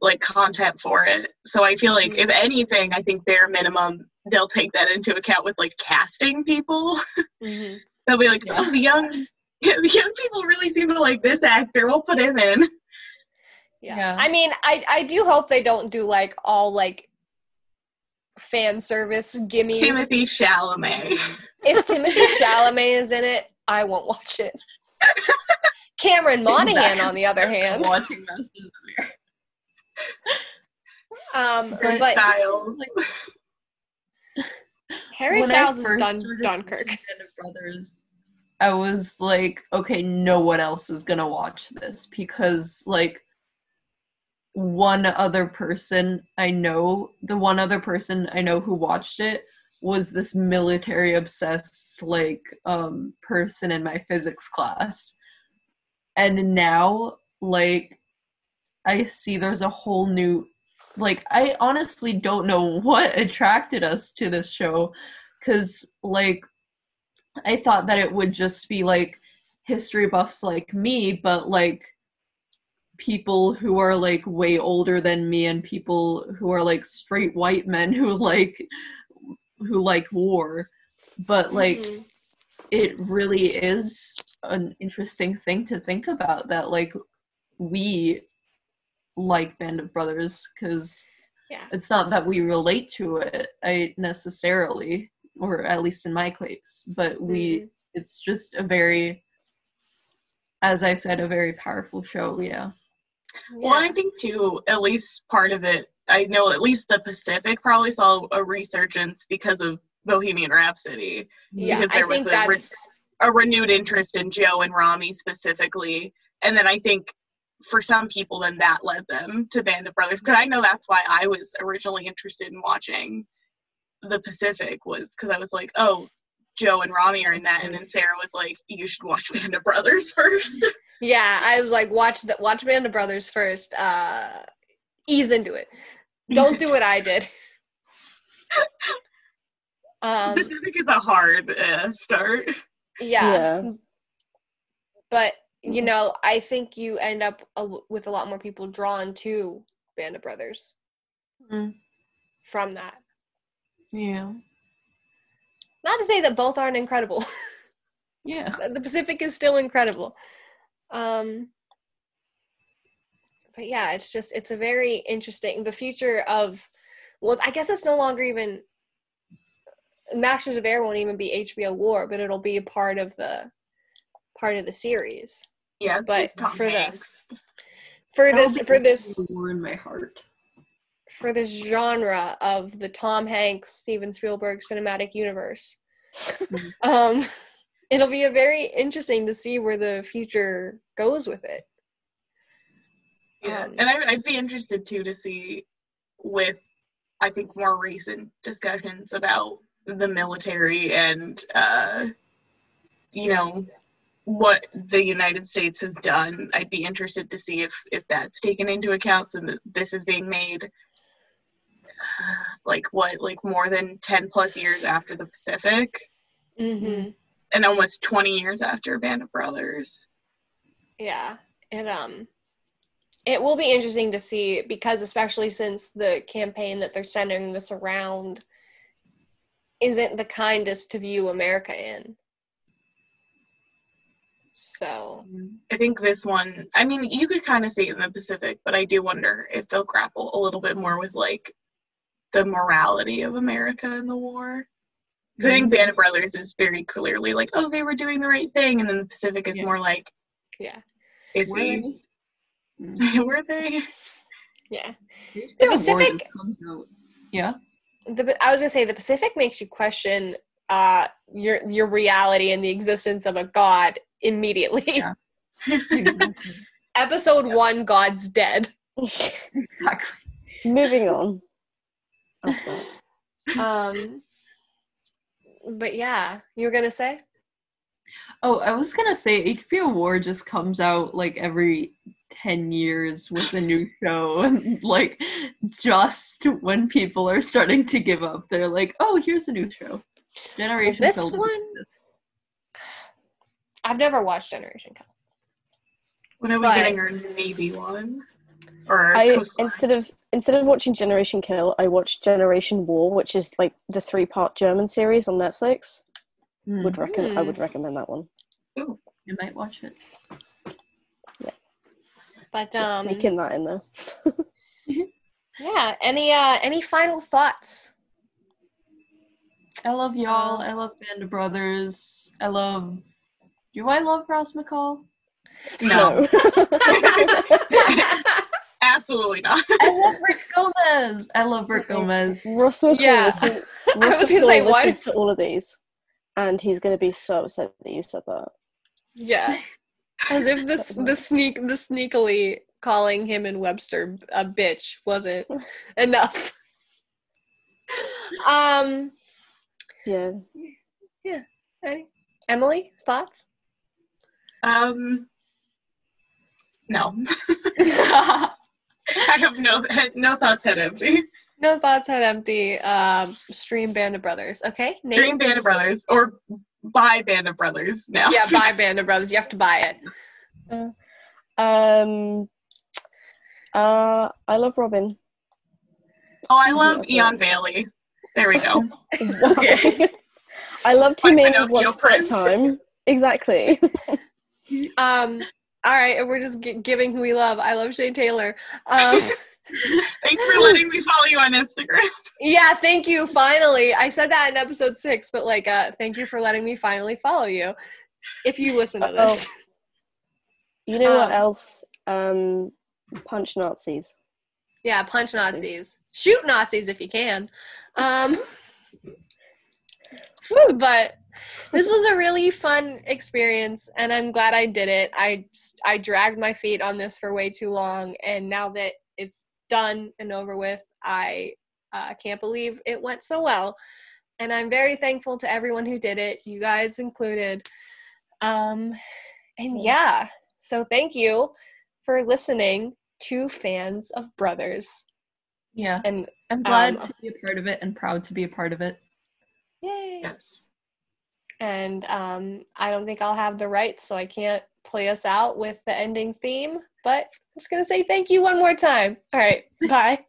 like content for it. So I feel like if anything, I think bare minimum they'll take that into account with like casting people. Mhm. They'll be like, Yeah. oh, the young the young people really seem to like this actor. We'll put him in. Yeah. Yeah. I mean, I I do hope they don't do like all like fan service gimme. Timothy Chalamet. If Timothy Chalamet is in it, I won't watch it. Cameron Monaghan, Exactly. on the other hand, Watching Masters of the Air. um, Harry but Styles. Harry When I Styles is first done started Dunkirk. watching Band of Brothers, I was like, okay, no one else is gonna watch this because like one other person I know, the one other person I know who watched it was this military obsessed like um person in my physics class. And now like I see there's a whole new like I honestly don't know what attracted us to this show cuz like I thought that it would just be like history buffs like me but like people who are like way older than me and people who are like straight white men who like who like war but like Mhm. it really is an interesting thing to think about that like we like band of brothers because Yeah. it's not that we relate to it i necessarily or at least in my case but we Mhm. it's just a very as i said a very powerful show yeah Well, I think too, at least part of it, I know at least the Pacific probably saw a resurgence because of Bohemian Rhapsody, yeah, because I there was think a re- a renewed interest in Joe and Rami specifically. And then I think for some people, then that led them to Band of Brothers. Because I know that's why I was originally interested in watching the Pacific, was because I was like, oh, Joe and Rami are in that. And then Sarah was like, you should watch Band of Brothers first. yeah. I was like, watch the watch Band of Brothers first. Uh, ease into it. Don't do what I did. Um, Pacific is a hard uh, start. yeah. Yeah. but you know i think you end up a, with a lot more people drawn to band of brothers Mm. from that yeah not to say that both aren't incredible. Yeah. The pacific is still incredible. Um but yeah it's just it's a very interesting the future of well i guess it's no longer even masters of air won't even be hbo war but it'll be a part of the part of the series. Yeah, But it's Tom for the- for That'll this for this war in my heart for this genre of the Tom Hanks Steven Spielberg cinematic universe. Mhm. um, it'll be a very interesting to see where the future goes with it. Yeah, Um, and I, I'd be interested too to see with, I think, more recent discussions about the military and, uh, you know, what the United States has done. I'd be interested to see if if that's taken into account and that this is being made. Like what, like more than 10 plus years after the Pacific Mm-hmm. and almost 20 years after Band of Brothers. Yeah. and um it will be interesting to see because especially since the campaign that they're centering this around isn't the kindest to view America in. So I think this one, I mean, you could kind of see it in the Pacific, but I do wonder if they'll grapple a little bit more with like the morality of America in the war. 'Cause I think Band of Brothers is very clearly like, oh, they were doing the right thing, and then the Pacific is Yeah. more like, yeah. iffy. Were Were they? Yeah. The The Pacific- Yeah. The I was gonna say the Pacific makes you question uh your your reality and the existence of a god immediately. Yeah. Exactly. Episode one, God's dead. exactly. Moving on. I'm. Um but yeah, you were gonna say? Oh, I was gonna say HBO War just comes out like every ten years with a new show, and like just when people are starting to give up, they're like, "Oh, here's a new show." Generation This Kill one- exist. I've never watched Generation Kill. When are we But- getting our Navy one? Or I instead of instead of watching Generation Kill, I watched Generation War, which is like the three part German series on Netflix. Hmm, Would recommend I Hmm. would recommend that one. I might watch it. But Just um sneaking that in there. yeah, any uh any final thoughts? I love y'all. Um, I love Band of Brothers. I love. Do I love Ross McCall? no, absolutely not. I love Rick Gomez. I love Rick Gomez. Russell Yeah. listen, I was gonna say, why- listens to all of these, and he's going to be so upset that you said that. yeah. As if this the sneak the sneakily calling him and Webster a bitch wasn't enough. um Yeah. any- Emily, thoughts? Um, no, I have no no thoughts head empty. No thoughts head empty. Um stream Band of Brothers. Okay. Nate? Dream Band of Brothers or buy Band of Brothers now. Yeah, buy Band of Brothers. You have to buy it. Um. Uh, I love Robin. oh, I love Yeah, Eion Bailey. There we go. Okay. I love Like Timmy Pinocchio once upon a time. Exactly. Um all right, and we're just gi- giving who we love. I love Shane Taylor. Um Thanks for letting me follow you on Instagram. Yeah, thank you. Finally, I said that in episode six, but like, uh, thank you for letting me finally follow you. If you listen to this, You know what Um, else? Um, punch Nazis. yeah, punch Nazis, shoot Nazis if you can. Um, but this was a really fun experience, and I'm glad I did it. I I dragged my feet on this for way too long, and now that it's done and over with, I uh, can't believe it went so well. And I'm very thankful to everyone who did it, you guys included. Um, and yeah, so thank you for listening to fans of Brothers. Yeah, And I'm glad Um, to be a part of it and proud to be a part of it. yay! Yes. And um, I don't think I'll have the rights, so I can't play us out with the ending theme. But I'm just gonna say thank you one more time. All right, bye.